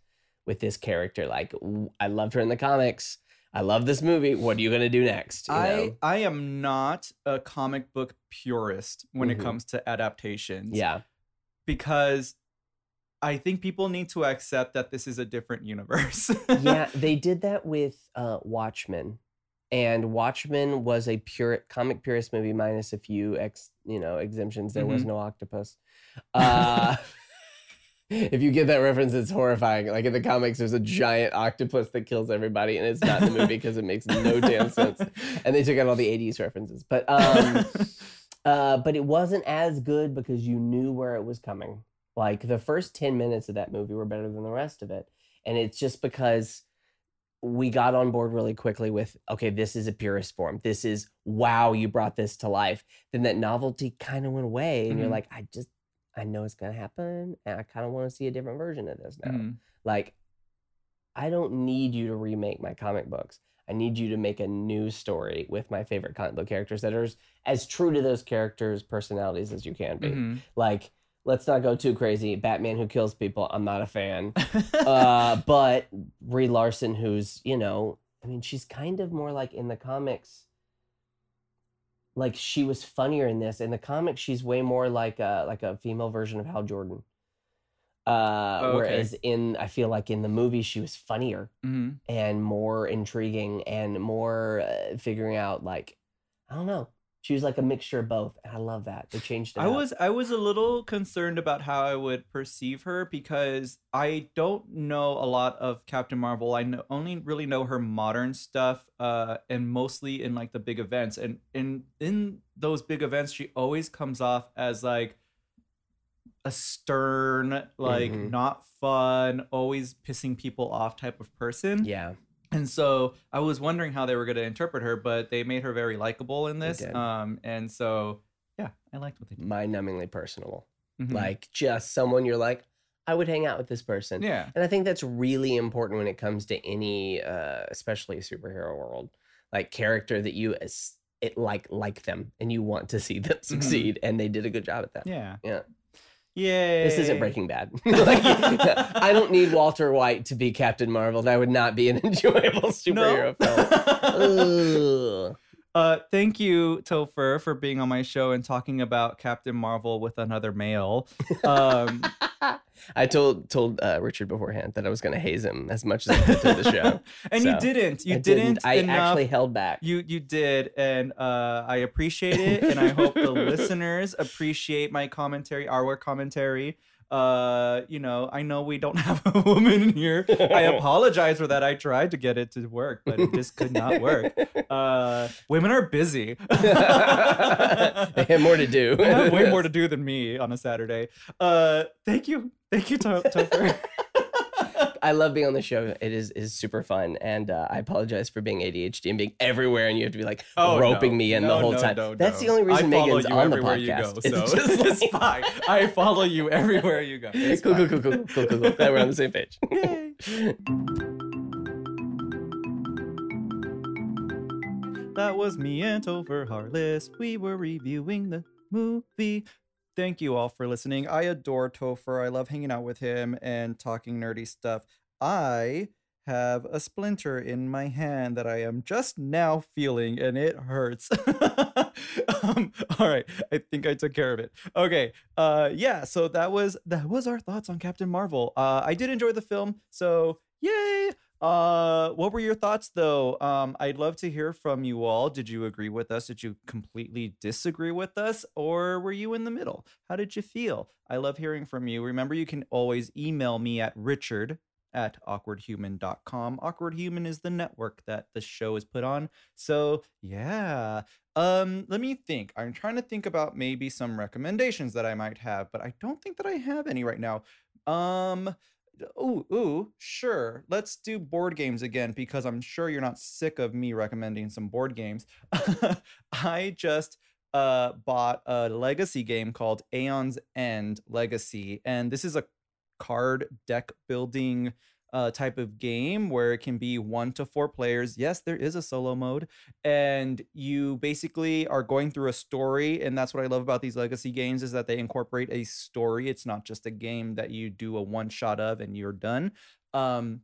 with this character? Like, I loved her in the comics. I love this movie. What are you gonna do next? You I know? I am not a comic book purist when Mhm. it comes to adaptations. yeah, Because I think people need to accept that this is a different universe. yeah, they did that with uh, Watchmen, and Watchmen was a pure comic purist movie minus a few ex, you know, exemptions. There was Mhm. no octopus. Uh, if you get that reference, it's horrifying. Like in the comics, there's a giant octopus that kills everybody, and it's not in the movie because it makes no damn sense. And they took out all the '80s references, but um, uh, but it wasn't as good because you knew where it was coming. Like the first 10 minutes of that movie were better than the rest of it. And it's just because we got on board really quickly with, okay, this is a purist form. This is, wow, you brought this to life. Then that novelty kind of went away. And you're Mhm. like, I just, I know it's going to happen. And I kind of want to see a different version of this now. Mhm. Like, I don't need you to remake my comic books. I need you to make a new story with my favorite comic book characters that are as- true to those characters' personalities as you can be. Mhm. Like, let's not go too crazy. Batman who kills people, I'm not a fan. uh, but Brie Larson, who's, you know, I mean, she's kind of more like in the comics. Like she was funnier in this. In the comics, she's way more like a like a female version of Hal Jordan. Uh, Oh, okay. Whereas in, I feel like in the movie she was funnier Mhm. and more intriguing and more uh, figuring out like, I don't know. She was like a mixture of both, and I love that they changed it. I up. was I was a little concerned about how I would perceive her because I don't know a lot of Captain Marvel. I know, only really know her modern stuff, uh, and mostly in like the big events. And in in those big events, she always comes off as like a stern, like Mhm. not fun, always pissing people off type of person. yeah. And so I was wondering how they were going to interpret her, but they made her very likable in this. Um, and so yeah, I liked what they did. mind-numbingly personal. Mhm. Like just someone you're like, I would hang out with this person. yeah, And I think that's really important when it comes to any, uh, especially a superhero world, like character that you as it like like them and you want to see them succeed, and they did a good job at that. Mm-hmm. yeah, Yeah. Yay! This isn't Breaking Bad. like, I don't need Walter White to be Captain Marvel. That would not be an enjoyable superhero film. Uh, thank you, Topher, for being on my show and talking about Captain Marvel with another male. Um, I told told uh, Richard beforehand that I was going to haze him as much as I could through the show. and you didn't. You I didn't. I enough. actually held back. You you did, and uh, I appreciate it, and I hope the listeners appreciate my commentary, our commentary. Uh, you know, I know we don't have a woman in here. I apologize for that. I tried to get it to work, but it just could not work. Uh, women are busy. they have more to do. They have way more to do than me on a Saturday. Uh, thank you, thank you, To- Topher. I love being on the show. It is is super fun, and uh, I apologize for being ADHD and being everywhere, and you have to be like Oh, roping no. me in No, the whole no, time. That's the only reason I follow Megan's you on the everywhere podcast. You go, It's so just it's like- fine. I follow you everywhere you go. It's cool, cool, cool, cool, cool, cool, cool. We're on the same page. That was me and Topher Harless. We were reviewing the movie. Thank you all for listening. I adore Topher. I love hanging out with him and talking nerdy stuff. I have a splinter in my hand that I am just now feeling and it hurts. um, all right, I think I took care of it. Okay. Uh yeah, so that was that was our thoughts on Captain Marvel. Uh I did enjoy the film, so yay. Uh what were your thoughts though? Um I'd love to hear from you all. Did you agree with us? Did you completely disagree with us or were you in the middle? How did you feel? I love hearing from you. Remember you can always email me at richard at awkwardhuman.com. Awkward Human is the network that the show is put on. So, yeah. Um, let me think. I'm trying to think about maybe some recommendations that I might have, but I don't think that I have any right now. Um, ooh, ooh, sure. Let's do board games again because I'm sure you're not sick of me recommending some board games. I just uh bought a legacy game called Aeon's End Legacy, and this is a card deck building uh, type of game where it can be one to four players. Yes, there is a solo mode, and you basically are going through a story, and that's what I love about these legacy games is that they incorporate a story. It's not just a game that you do a one shot of and you're done. Um,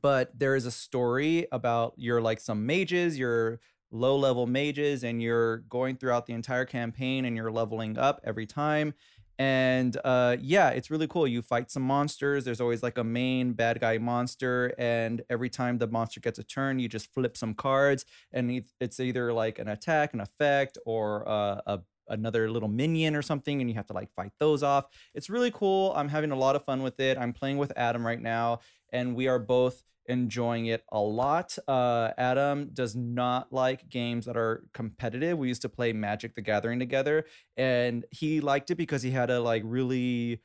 but there is a story about you're like some mages, you're low level mages, and you're going throughout the entire campaign and you're leveling up every time and uh, yeah, it's really cool. You fight some monsters. There's always like a main bad guy monster, and every time the monster gets a turn, you just flip some cards, and it's either like an attack, an effect, or uh, a another little minion or something and you have to like fight those off. It's really cool. I'm having a lot of fun with it. I'm playing with Adam right now and we are both enjoying it a lot. Uh, Adam does not like games that are competitive. We used to play Magic the Gathering together, and he liked it because he had to like really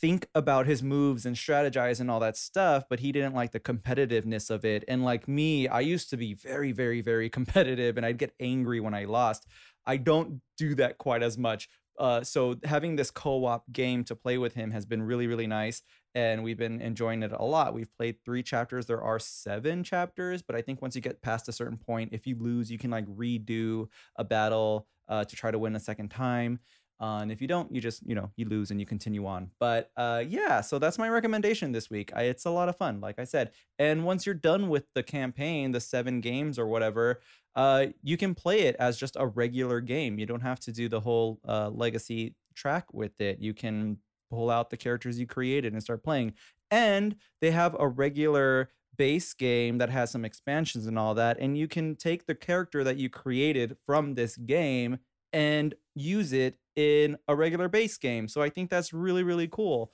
think about his moves and strategize and all that stuff but he didn't like the competitiveness of it and like me i used to be very very very competitive and i'd get angry when i lost i don't do that quite as much uh, so having this co-op game to play with him has been really really nice and we've been enjoying it a lot. We've played three chapters. There are seven chapters, but I think once you get past a certain point, if you lose, you can like redo a battle uh, to try to win a second time. Uh, and if you don't, you just you know you lose and you continue on. But uh, yeah, so that's my recommendation this week. I, it's a lot of fun, like I said. And once you're done with the campaign, the seven games or whatever, uh, you can play it as just a regular game. You don't have to do the whole uh, legacy track with it. You can pull out the characters you created and start playing. And they have a regular base game that has some expansions and all that. And you can take the character that you created from this game and use it in a regular base game. So I think that's really, really cool.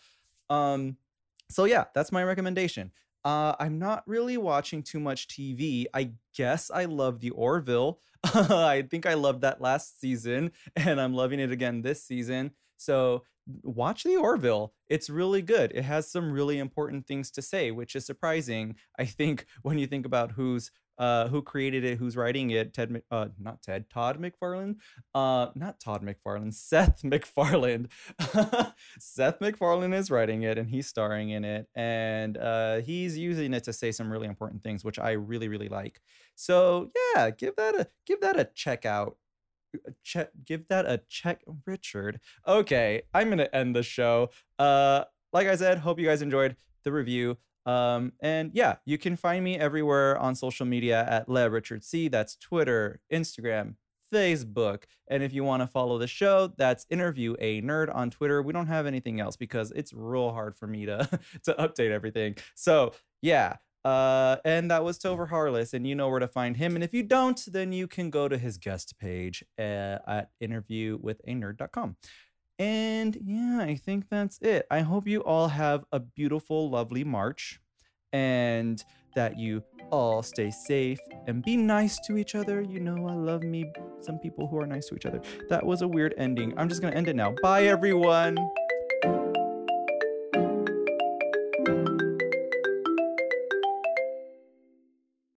Um, so yeah, that's my recommendation. Uh, I'm not really watching too much TV. I guess I love the Orville. I think I loved that last season, and I'm loving it again this season. So watch the Orville. It's really good. It has some really important things to say, which is surprising. I think when you think about who's uh, who created it, who's writing it, Ted, uh, not Ted, Todd McFarlane, uh, not Todd McFarlane, Seth MacFarlane. Seth MacFarlane is writing it and he's starring in it, and uh, he's using it to say some really important things, which I really, really like. So yeah, give that a give that a check out check give that a check richard. Okay i'm gonna end the show. Uh like i said hope you guys enjoyed the review. Um and yeah you can find me everywhere on social media at le richard c. That's twitter instagram facebook. And if you want to follow the show that's interview a nerd on twitter. We don't have anything else because it's real hard for me to to update everything. So yeah uh, and that was Topher Harless, and you know where to find him. And if you don't, then you can go to his guest page uh, at interviewwithanerd.com. And yeah, I think that's it. I hope you all have a beautiful, lovely March and that you all stay safe and be nice to each other. You know, I love me some people who are nice to each other. That was a weird ending. I'm just going to end it now. Bye, everyone.